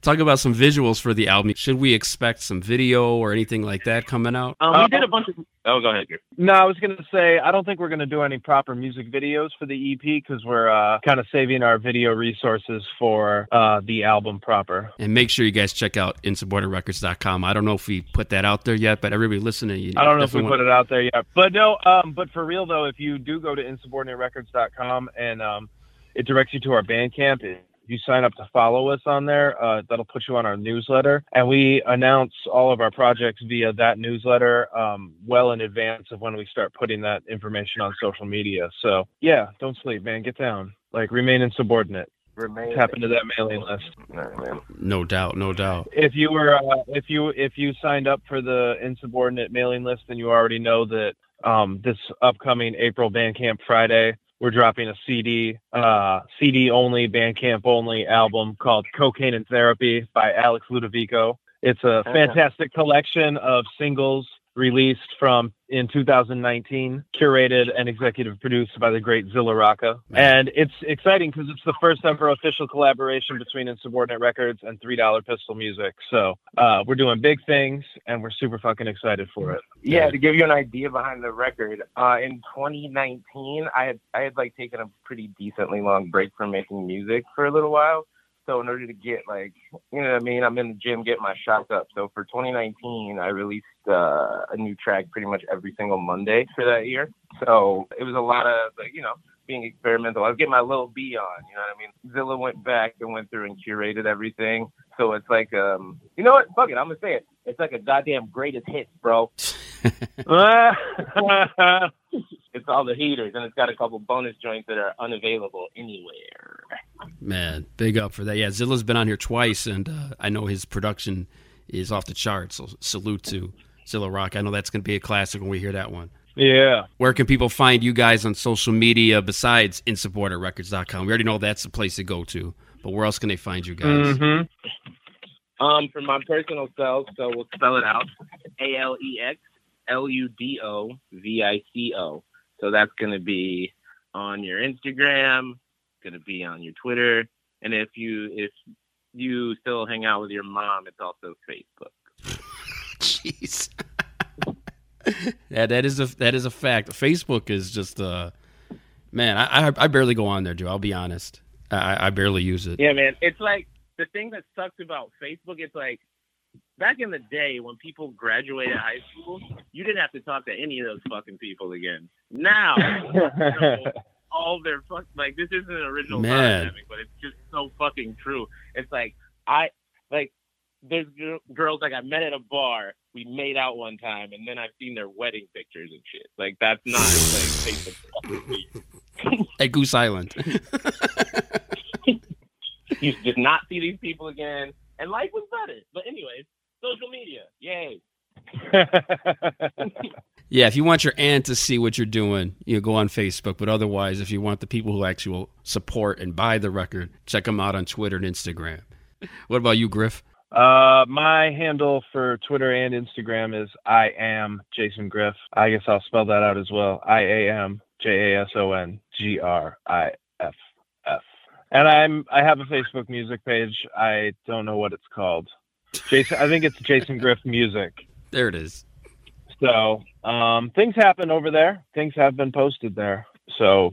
Talk about some visuals for the album. Should we expect some video or anything like that coming out? Um, we did a bunch of. Oh, go ahead, Griff. no, I was gonna say I don't think we're gonna do any proper music videos for the EP because we're uh, kind of saving our video resources for uh, the album proper. And make sure you guys check out insubordinaterecords.com. I don't know if we put that out there yet, but everybody listening, you I don't know if we definitely put it out there yet, but no. Um, but for real though, if you do go to insubordinaterecords.com and um, it directs you to our Bandcamp. If you sign up to follow us on there, uh, that'll put you on our newsletter, and we announce all of our projects via that newsletter um, well in advance of when we start putting that information on social media. So yeah, don't sleep, man. Get down. Like remain insubordinate. Remain. Tap into that mailing list. All right. No doubt, no doubt. if you were uh, if you if you signed up for the insubordinate mailing list then you already know that um, this upcoming april bandcamp friday we're dropping a cd uh, cd only bandcamp only album called cocaine and therapy by alex ludovico. It's a fantastic collection of singles released from in 2019 curated and executive produced by the great zilla rocca and it's exciting because it's the first ever official collaboration between insubordinate records and three dollar pistol music. So uh, we're doing big things and we're super fucking excited for it. Yeah, to give you an idea behind the record, uh, in 2019, I had I had like taken a pretty decently long break from making music for a little while. So in order to get like, you know what I mean, I'm in the gym getting my shots up. So for 2019, I released uh, a new track pretty much every single Monday for that year. So it was a lot of like, you know, being experimental. I was getting my little B on, you know what I mean? Zilla went back and went through and curated everything. So it's like, um, you know what? Fuck it, I'm gonna say it. It's like a goddamn greatest hits, bro. It's all the heaters, and it's got a couple bonus joints that are unavailable anywhere. Man, big up for that. Yeah, Zilla's been on here twice, and uh, I know his production is off the charts. So salute to Zilla Rock. I know that's going to be a classic when we hear that one. yeah Where can people find you guys on social media besides insubordinaterecords.com? We already know that's the place to go to, but where else can they find you guys? hmm Um, for my personal self, so we'll spell it out: A L E X L U D O V I C O. So that's gonna be on your Instagram, gonna be on your Twitter, and if you if you still hang out with your mom, it's also Facebook. Jeez. yeah, that is a that is a fact. Facebook is just uh man, I I, I barely go on there, Joe. I'll be honest. I, I barely use it. Yeah, man. It's like the thing that sucks about Facebook. It's like back in the day when people graduated high school, you didn't have to talk to any of those fucking people again. Now, you know, all their fuck like this isn't an original Man. I'm but it's just so fucking true. It's like I like there's gir- girls like I met at a bar. We made out one time, and then I've seen their wedding pictures and shit. Like that's not like Facebook. At Goose Island. you did not see these people again, and life was better. But anyways, social media, yay! yeah, if you want your aunt to see what you're doing, you know, go on Facebook. But otherwise, if you want the people who actually will support and buy the record, check them out on Twitter and Instagram. What about you, Griff? Uh, my handle for Twitter and Instagram is I am Jason Griff. I guess I'll spell that out as well. I A M J A S O N G R I F F. And I'm I have a Facebook music page. I don't know what it's called. Jason, I think it's Jason Griff Music. There it is. So um, things happen over there. Things have been posted there. So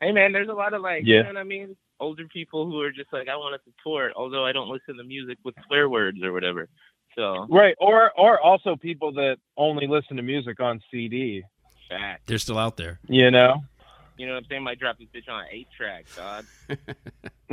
Hey man, there's a lot of like, Yeah. you know what I mean? Older people who are just like, I want to support, although I don't listen to music with swear words or whatever. So, right, or or also people that only listen to music on CD. fact. They're still out there. You know. You know what I'm saying? Might drop this bitch on an eight track, dog.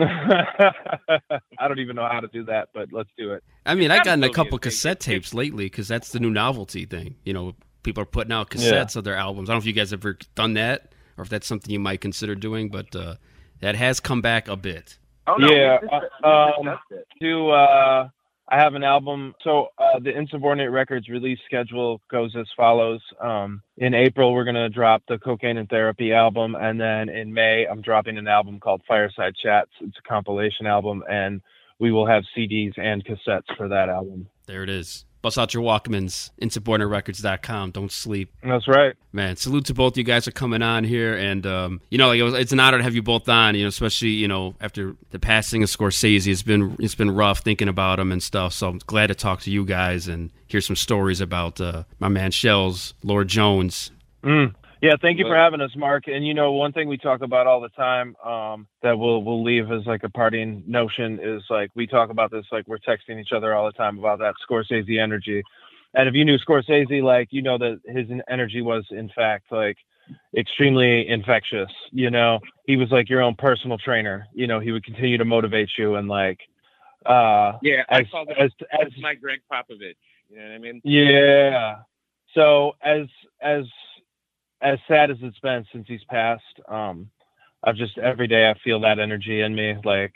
I don't even know how to do that, but let's do it. I mean, I've gotten a couple cassette tapes lately because that's the new novelty thing. You know, people are putting out cassettes of their albums. I don't know if you guys ever done that or if that's something you might consider doing, but uh, that has come back a bit. Oh no, Yeah, we just- uh, we um, discussed. Do uh, I have an album? So uh, the Insubordinate Records release schedule goes as follows. Um, in April, we're gonna drop the Cocaine and Therapy album, and then in May, I'm dropping an album called Fireside Chats. It's a compilation album, and we will have CDs and cassettes for that album. There it is. Bust out your Walkmans, insubordinaterecords.com. Don't sleep. That's right. Man, salute to both you guys for coming on here, and um, you know, like it was, it's an honor to have you both on. You know, especially you know after the passing of Scorsese, it's been it's been rough thinking about him and stuff. So I'm glad to talk to you guys and hear some stories about uh, my man Shells, Lord Jones. Mm. Yeah, thank you for having us, Mark. And you know, one thing we talk about all the time um, that we'll we'll leave as like a parting notion is like we talk about this like we're texting each other all the time about that Scorsese energy. And if you knew Scorsese, like you know that his energy was in fact like extremely infectious. You know, he was like your own personal trainer. You know, he would continue to motivate you and like uh Yeah, as I call that as, as that's my Gregg Popovich. You know what I mean? yeah. So as as as sad as it's been since he's passed, um, I've just every day I feel that energy in me. Like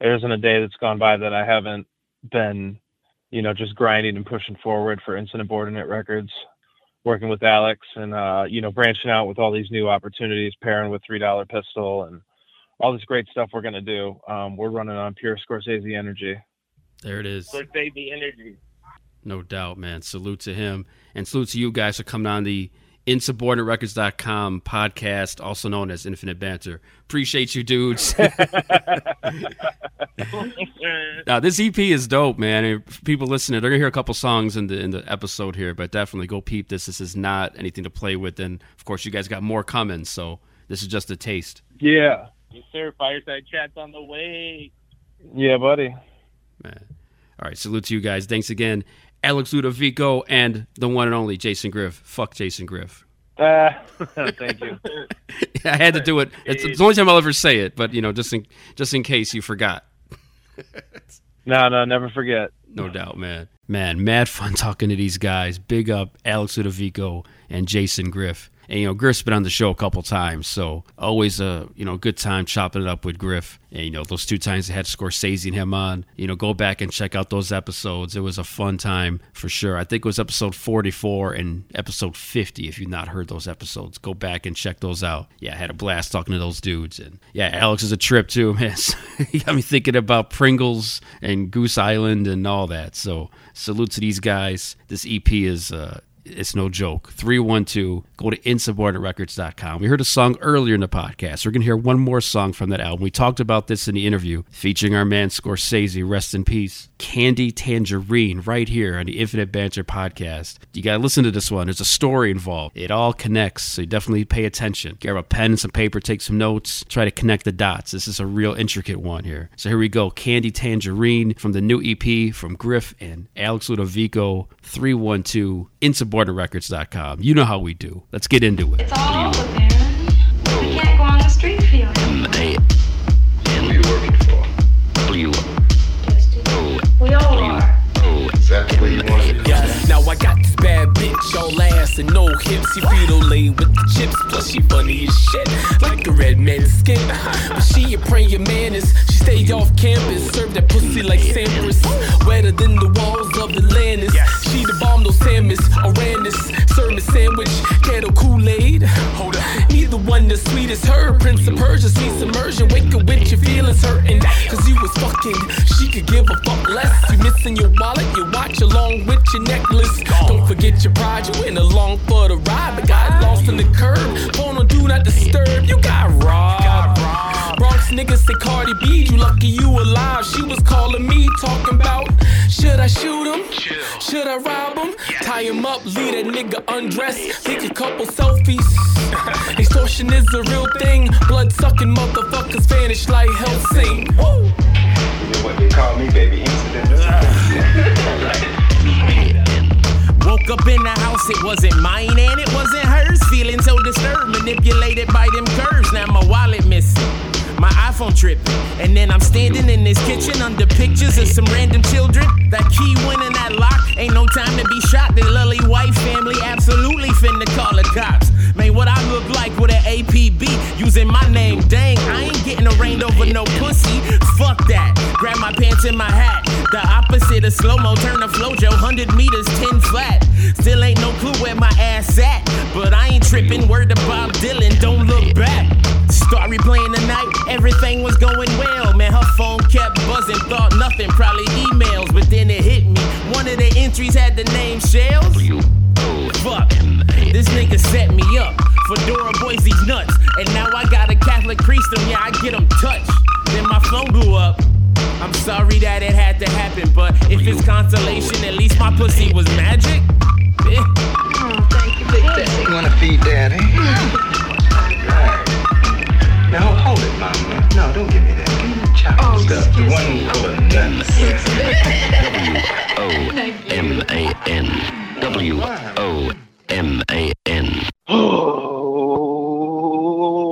there isn't a day that's gone by that I haven't been, you know, just grinding and pushing forward for Incident Insubordinate Records, working with Alex and uh, you know, branching out with all these new opportunities, pairing with Three Dollar Pistol and all this great stuff we're gonna do. Um, we're running on pure Scorsese energy. There it is. Scorsese energy. No doubt, man. Salute to him. And salute to you guys for coming on the insubordinaterecords.com podcast, also known as Infinite Banter. Appreciate you, dudes. now, this EP is dope, man. If people listening, they're gonna hear a couple songs in the in the episode here, but definitely go peep this. This is not anything to play with, and of course, you guys got more coming. So this is just a taste. Yeah. Yes, sir. Fireside chats on the way. Yeah, buddy. Man. All right, salute to you guys. Thanks again, Alex Ludovico and the one and only Jason Griff. Fuck Jason Griff. Uh, thank you. I had to do it. It's, it's the only time I'll ever say it, but you know, just in just in case you forgot. No, no, never forget. No doubt, man. Man, mad fun talking to these guys. Big up Alex Ludovico and Jason Griff. And you know, Griff's been on the show a couple times, so always a you know good time chopping it up with Griff. And you know, those two times they had Scorsese and him on. You know, go back and check out those episodes. It was a fun time for sure. I think it was episode 44 and episode 50. If you've not heard those episodes, go back and check those out. Yeah, I had a blast talking to those dudes. And yeah, Alex is a trip too, man. he got me thinking about Pringles and Goose Island and all that. So salute to these guys. This EP is. Uh, it's no joke. 312, go to insubordinaterecords.com. We heard a song earlier in the podcast. We're going to hear one more song from that album. We talked about this in the interview featuring our man Scorsese, rest in peace. Candy Tangerine, right here on the Infinite Banter podcast. You got to listen to this one. There's a story involved. It all connects, so you definitely pay attention. Grab a pen and some paper, take some notes, try to connect the dots. This is a real intricate one here. So here we go. Candy Tangerine from the new EP from Griff and Alex Ludovico, 312, insubordinaterecords.com. You know how we do. Let's get into it. It's all over, Baron. We can't go on the street feeling. Who are you working for? Who you Now I got this bad bitch, all ass and no hips. She fetal laid with the chips, plus she funny as shit, like a red man's skin. But she a praying mantis, she stay off campus, serve that pussy like Sampras, wetter than the walls of Atlantis. She the bomb, no Samus, Aranis, serve me sandwich, kettle Kool-Aid. Hold up, neither one as sweet as her. Prince of Persia, sweet submersion, wake up with your feelings hurting, cause you was fucking. She could give a fuck less. You missing your wallet, your watch along with your necklace. Don't forget your pride, you went along for the ride, but got lost in the curb. Phone on do not disturb, you got robbed. Bronx niggas say Cardi B, you lucky you alive. She was calling me, talking about should I shoot him? Should I rob him? Tie him up, leave that nigga undressed, take a couple selfies. Extortion is a real thing. Blood sucking motherfuckers vanish like Helsing. Woo! You know what they call me, baby? Incident. Woke up in the house, it wasn't mine and it wasn't hers. Feeling so disturbed, manipulated by them curves. Now my wallet missing. My iPhone tripping. And then I'm standing in this kitchen under pictures of some random children. That key went in that lock. Ain't no time to be shot. The lily white family absolutely finna call the cops. Man, what I look like with an APB using my name. Dang, I ain't getting arraigned over no pussy. Fuck that. Grab my pants and my hat. The opposite of slow mo, turn the flojo, 100 meters, 10 flat. Still ain't no clue where my ass at. But I ain't tripping, word to Bob Dylan, don't look back. Start replaying the night, everything was going well. Man, her phone kept buzzing, thought nothing, probably emails. But then it hit me. One of the entries had the name Shells. Fuck, this nigga set me up. Fedora boys, these nuts. And now I got a Catholic priest, and yeah, I get them touched. Then my phone blew up. I'm sorry that it had to happen, but if it's consolation, at least my pussy was magic. Eh. You wanna feed daddy? Right. Now hold it, mama. No, don't give me that. Give me the chocolate stuff. The one full of nuts. O M A N. W O M A N. Oh,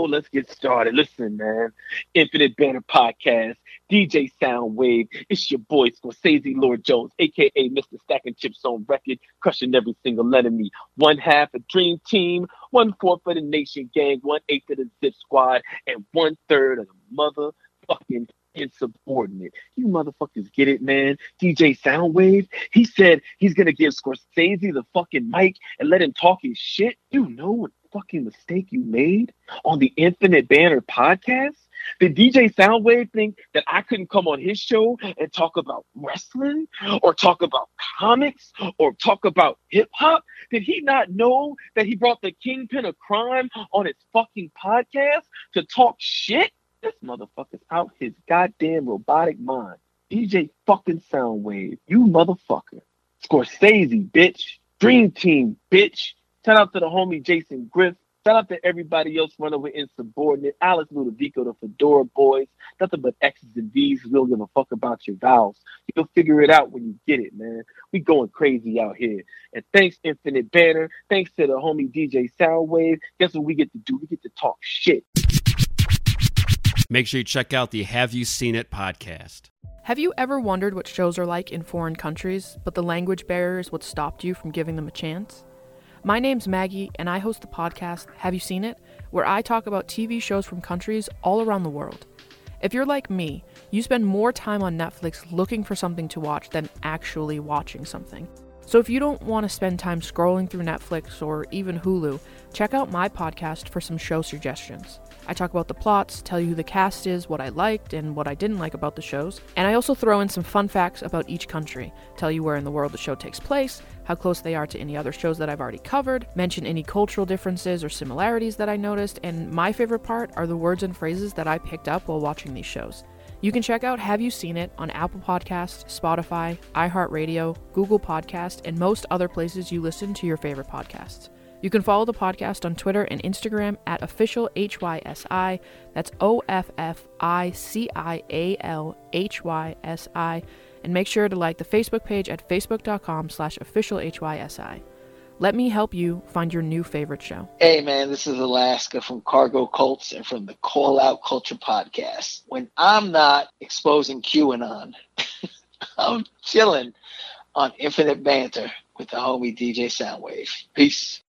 let's get started. Listen, man. Infinite Banter Podcast, DJ Soundwave. It's your boy Scorsese Lord Jones, aka Mr. Stacking Chips on Record, crushing every single enemy. One half a dream team, one fourth of the nation gang, one eighth of the zip squad, and one third of the motherfucking insubordinate. You motherfuckers get it, man. DJ Soundwave, he said he's gonna give Scorsese the fucking mic and let him talk his shit. You know what fucking mistake you made on the Infinite Banter podcast? Did DJ Soundwave think that I couldn't come on his show and talk about wrestling or talk about comics or talk about hip hop? Did he not know that he brought the kingpin of crime on his fucking podcast to talk shit? This motherfucker's out his goddamn robotic mind. DJ fucking Soundwave, you motherfucker. Scorsese, bitch. Dream Team, bitch. Shout out to the homie Jason Griff. Shout out to everybody else running with Insubordinate. Alex Ludovico, the Fedora Boys. Nothing but X's and V's. We don't give a fuck about your vowels. You'll figure it out when you get it, man. We going crazy out here. And thanks, Infinite Banter. Thanks to the homie DJ Soundwave. Guess what we get to do? We get to talk shit. Make sure you check out the Have You Seen It podcast. Have you ever wondered what shows are like in foreign countries, but the language barrier is what stopped you from giving them a chance? My name's Maggie, and I host the podcast Have You Seen It, where I talk about TV shows from countries all around the world. If you're like me, you spend more time on Netflix looking for something to watch than actually watching something. So if you don't want to spend time scrolling through Netflix or even Hulu, check out my podcast for some show suggestions. I talk about the plots, tell you who the cast is, what I liked and what I didn't like about the shows, and I also throw in some fun facts about each country, tell you where in the world the show takes place, how close they are to any other shows that I've already covered, mention any cultural differences or similarities that I noticed, and my favorite part are the words and phrases that I picked up while watching these shows. You can check out Have You Seen It on Apple Podcast, Spotify, iHeartRadio, Google Podcast, and most other places you listen to your favorite podcasts. You can follow the podcast on Twitter and Instagram at official HYSI. That's O F F I C I A L H Y S I. And make sure to like the Facebook page at facebook.com slash official HYSI. Let me help you find your new favorite show. Hey man, this is Alaska from Cargo Cults and from the Call Out Culture podcast. When I'm not exposing QAnon, I'm chilling on Infinite Banter with the homie DJ Soundwave. Peace.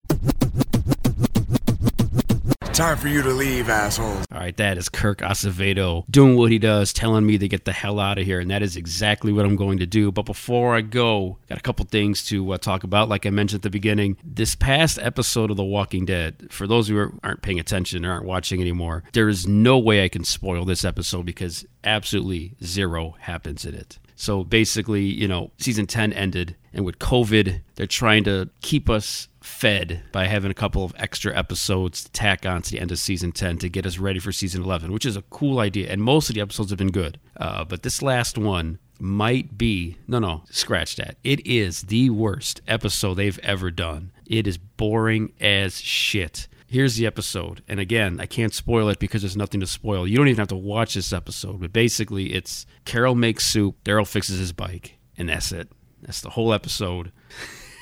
Time for you to leave, assholes. All right, that is Kirk Acevedo doing what he does, telling me to get the hell out of here, and that is exactly what I'm going to do. But before I go, got a couple things to uh, talk about. Like I mentioned at the beginning, this past episode of The Walking Dead, for those who aren't paying attention or aren't watching anymore, there is no way I can spoil this episode because absolutely zero happens in it. So basically, you know, season 10 ended, and with COVID, they're trying to keep us fed by having a couple of extra episodes to tack on to the end of season 10 to get us ready for season 11, which is a cool idea. And most of the episodes have been good. Uh, but this last one might be no, no, scratch that. It is the worst episode they've ever done. It is boring as shit. Here's the episode. And again, I can't spoil it because there's nothing to spoil. You don't even have to watch this episode. But basically, it's Carol makes soup, Daryl fixes his bike, and that's it. That's the whole episode.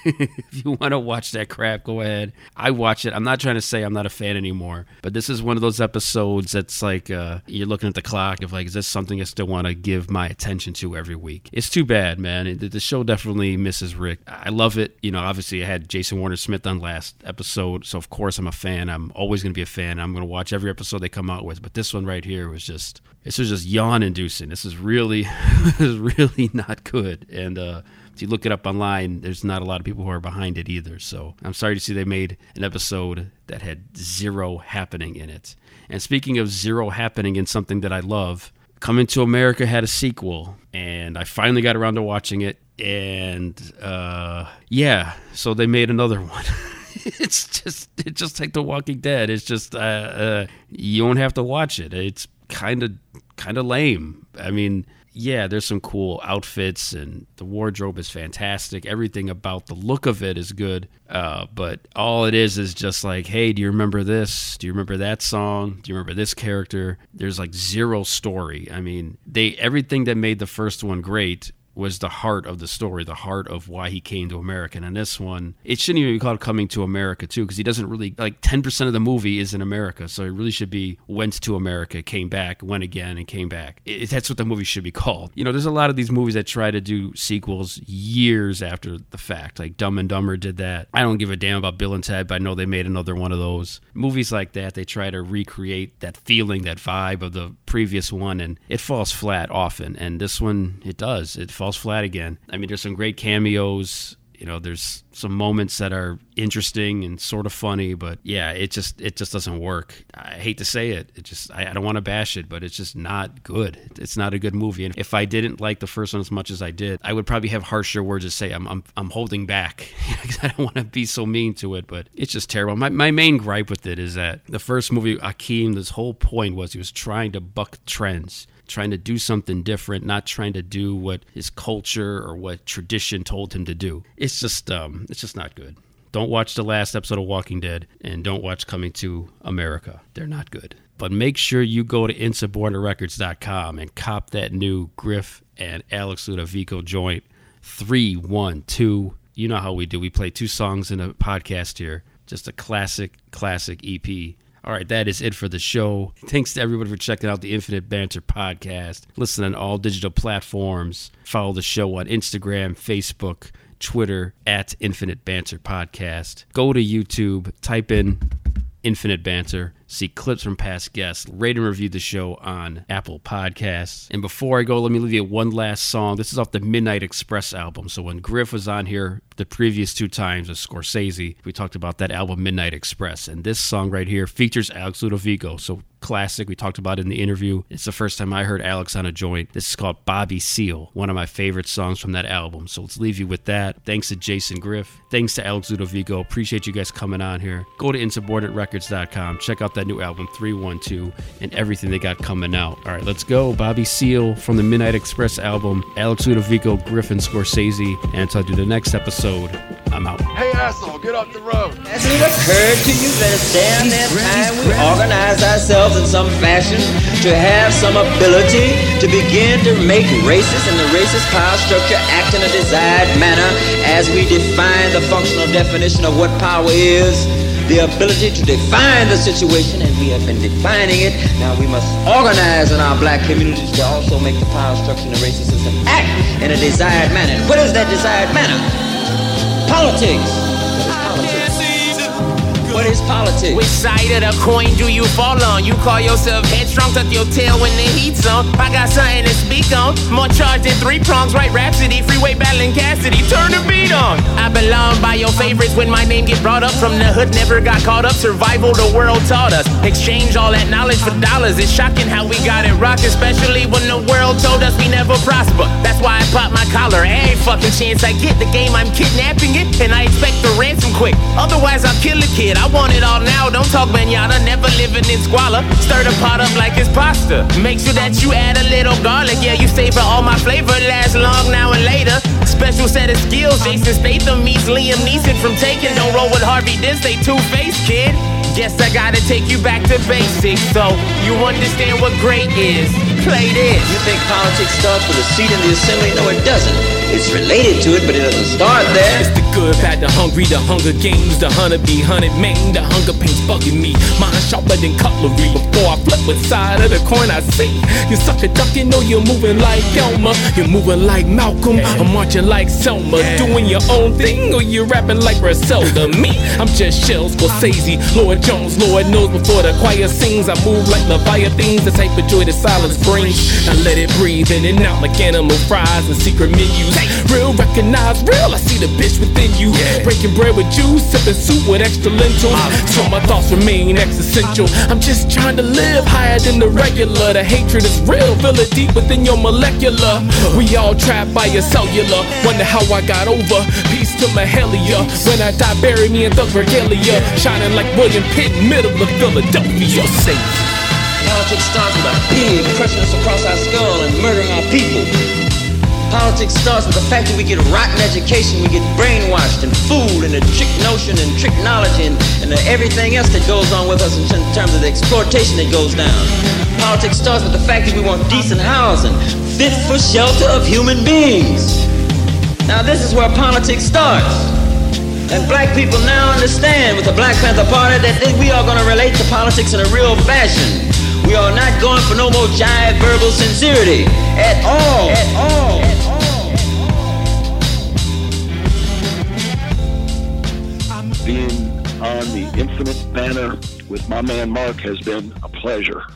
if you want to watch that crap, go ahead. I watch it. I'm not trying to say I'm not a fan anymore, but this is one of those episodes that's like uh, you're looking at the clock of like, is this something I still want to give my attention to every week? It's too bad, man. The show definitely misses Rick. I love it. You know, obviously I had Jayson Warner Smith on last episode, so of course I'm a fan. I'm always going to be a fan. I'm going to watch every episode they come out with, but this one right here was just this was just yawn inducing. This is really, this is really not good. And uh, if you look it up online, there's not a lot of people who are behind it either. So I'm sorry to see they made an episode that had zero happening in it. And speaking of zero happening in something that I love, Coming to America had a sequel, and I finally got around to watching it. And uh, yeah, so they made another one. it's just it's just like The Walking Dead. It's just uh, uh, you don't have to watch it. It's kind of kind of lame. I mean, yeah, there's some cool outfits and the wardrobe is fantastic. Everything about the look of it is good. Uh, but all it is is just like, hey, do you remember this? Do you remember that song? Do you remember this character? There's like zero story. I mean, they everything that made the first one great was the heart of the story, the heart of why he came to America. And in this one, it shouldn't even be called Coming to America, too, because he doesn't really, like 10% of the movie is in America. So it really should be went to America, came back, went again, and came back. It, that's what the movie should be called. You know, there's a lot of these movies that try to do sequels years after the fact. Like Dumb and Dumber did that. I don't give a damn about Bill and Ted, but I know they made another one of those. Movies like that, they try to recreate that feeling, that vibe of the previous one, and it falls flat often. And this one, it does. It falls flat again. I mean, there's some great cameos. You know, there's some moments that are interesting and sort of funny, but yeah, it just it just doesn't work. I hate to say it. It just I, I don't want to bash it, but it's just not good. It's not a good movie. And if I didn't like the first one as much as I did, I would probably have harsher words to say. I'm I'm, I'm holding back because I don't want to be so mean to it, but it's just terrible. My my main gripe with it is that the first movie, Akeem, this whole point was he was trying to buck trends trying to do something different, not trying to do what his culture or what tradition told him to do. It's just um, it's just not good. Don't watch the last episode of Walking Dead and don't watch Coming to America. They're not good. But make sure you go to insubordinaterecords.com and cop that new Griff and Alex Ludovico joint 312. You know how we do. We play two songs in a podcast here. Just a classic, classic EP. All right, that is it for the show. Thanks to everybody for checking out the Infinite Banter podcast. Listen on all digital platforms. Follow the show on Instagram, Facebook, Twitter at Infinite Banter Podcast. Go to YouTube, type in Infinite Banter, see clips from past guests, rate and review the show on Apple Podcasts. And before I go, let me leave you one last song. This is off the Midnight Express album. So when Griff was on here the previous two times with Scorsese, we talked about that album Midnight Express. And this song right here features Alex Ludovico. So classic. We talked about in the interview. It's the first time I heard Alex on a joint. This is called Bobby Seale, one of my favorite songs from that album. So let's leave you with that. Thanks to Jason Griff. Thanks to Alex Ludovico. Appreciate you guys coming on here. Go to insubordinaterecords.com. Check out that new album 312 and everything they got coming out. All right, let's go. Bobby Seale from the Midnight Express album. Alex Ludovico, Griffin Scorsese. And until I do the next episode, I'm out. Hey, asshole, get off the road. Has it occurred to you that it's damn near time we organize ourselves in some fashion to have some ability to begin to make racist and the racist power structure act in a desired manner as we define the functional definition of what power is? The ability to define the situation, and we have been defining it. Now we must organize in our black communities to also make the power structure and the racist system act in a desired manner. What is that desired manner? Politics. What is politics? Which side of the coin do you fall on? You call yourself headstrong, tuck your tail when the heat's on. I got something to speak on. More charge than three prongs, right? Rhapsody, freeway battling Cassidy. Turn the beat on. I belong by your favorites when my name get brought up from the hood. Never got caught up. Survival, the world taught us. Exchange all that knowledge for dollars. It's shocking how we got it rocked, especially when the world told us we never prosper. That's why I pop my collar. Every fucking chance I get the game, I'm kidnapping it, and I expect the ransom quick. Otherwise, I'll kill a kid. I want it all now. Don't talk manana, never living in squalor. Stir the pot up like it's pasta. Make sure that you add a little garlic. Yeah, you savor all my flavor. last long now and later. Special set of skills. Jason Statham meets Liam Neeson from Taken. Don't roll with Harvey Dent. They two faced kid. Guess I gotta take you back to basics so you understand what great is. Play. You think politics starts with a seat in the assembly? No, it doesn't. It's related to it, but it doesn't start there. It's the good, bad, the hungry, the hunger games, the hunter be hunted main, the hunger pains bugging me. Mind sharper than cutlery. Before I flip which side of the coin I see. You suck a duck, you know you're moving like Elmer. You're moving like Malcolm. I'm marching like Selma. Doing your own thing, or you rapping like Griselda. Me, I'm just Shell Scorsese, Lord Jones, Lord knows before the choir sings. I move like Leviathans, the type of joy that silence brings. I let it breathe in and out like animal fries and secret menus. Real, recognize real. I see the bitch within you. Breaking bread with you, sipping soup with extra lentils. Uh-huh. So my thoughts remain existential. I'm just trying to live higher than the regular. The hatred is real, feel it deep within your molecular. We all trapped by your cellular. Wonder how I got over. Peace to Mahalia. When I die, bury me in the regalia. Shining like William Pitt, middle of Philadelphia. You're Safe. Politics starts with a pig crushing us across our skull and murdering our people. Politics starts with the fact that we get rotten education, we get brainwashed and fooled and a trick notion and trick knowledge and, and everything else that goes on with us in terms of the exploitation that goes down. Politics starts with the fact that we want decent housing, fit for shelter of human beings. Now this is where politics starts. And black people now understand with the Black Panther Party that we are going to relate to politics in a real fashion. We are not going for no more giant verbal sincerity at all. At all. At all. Being on the Infinite Banter with my man Mark has been a pleasure.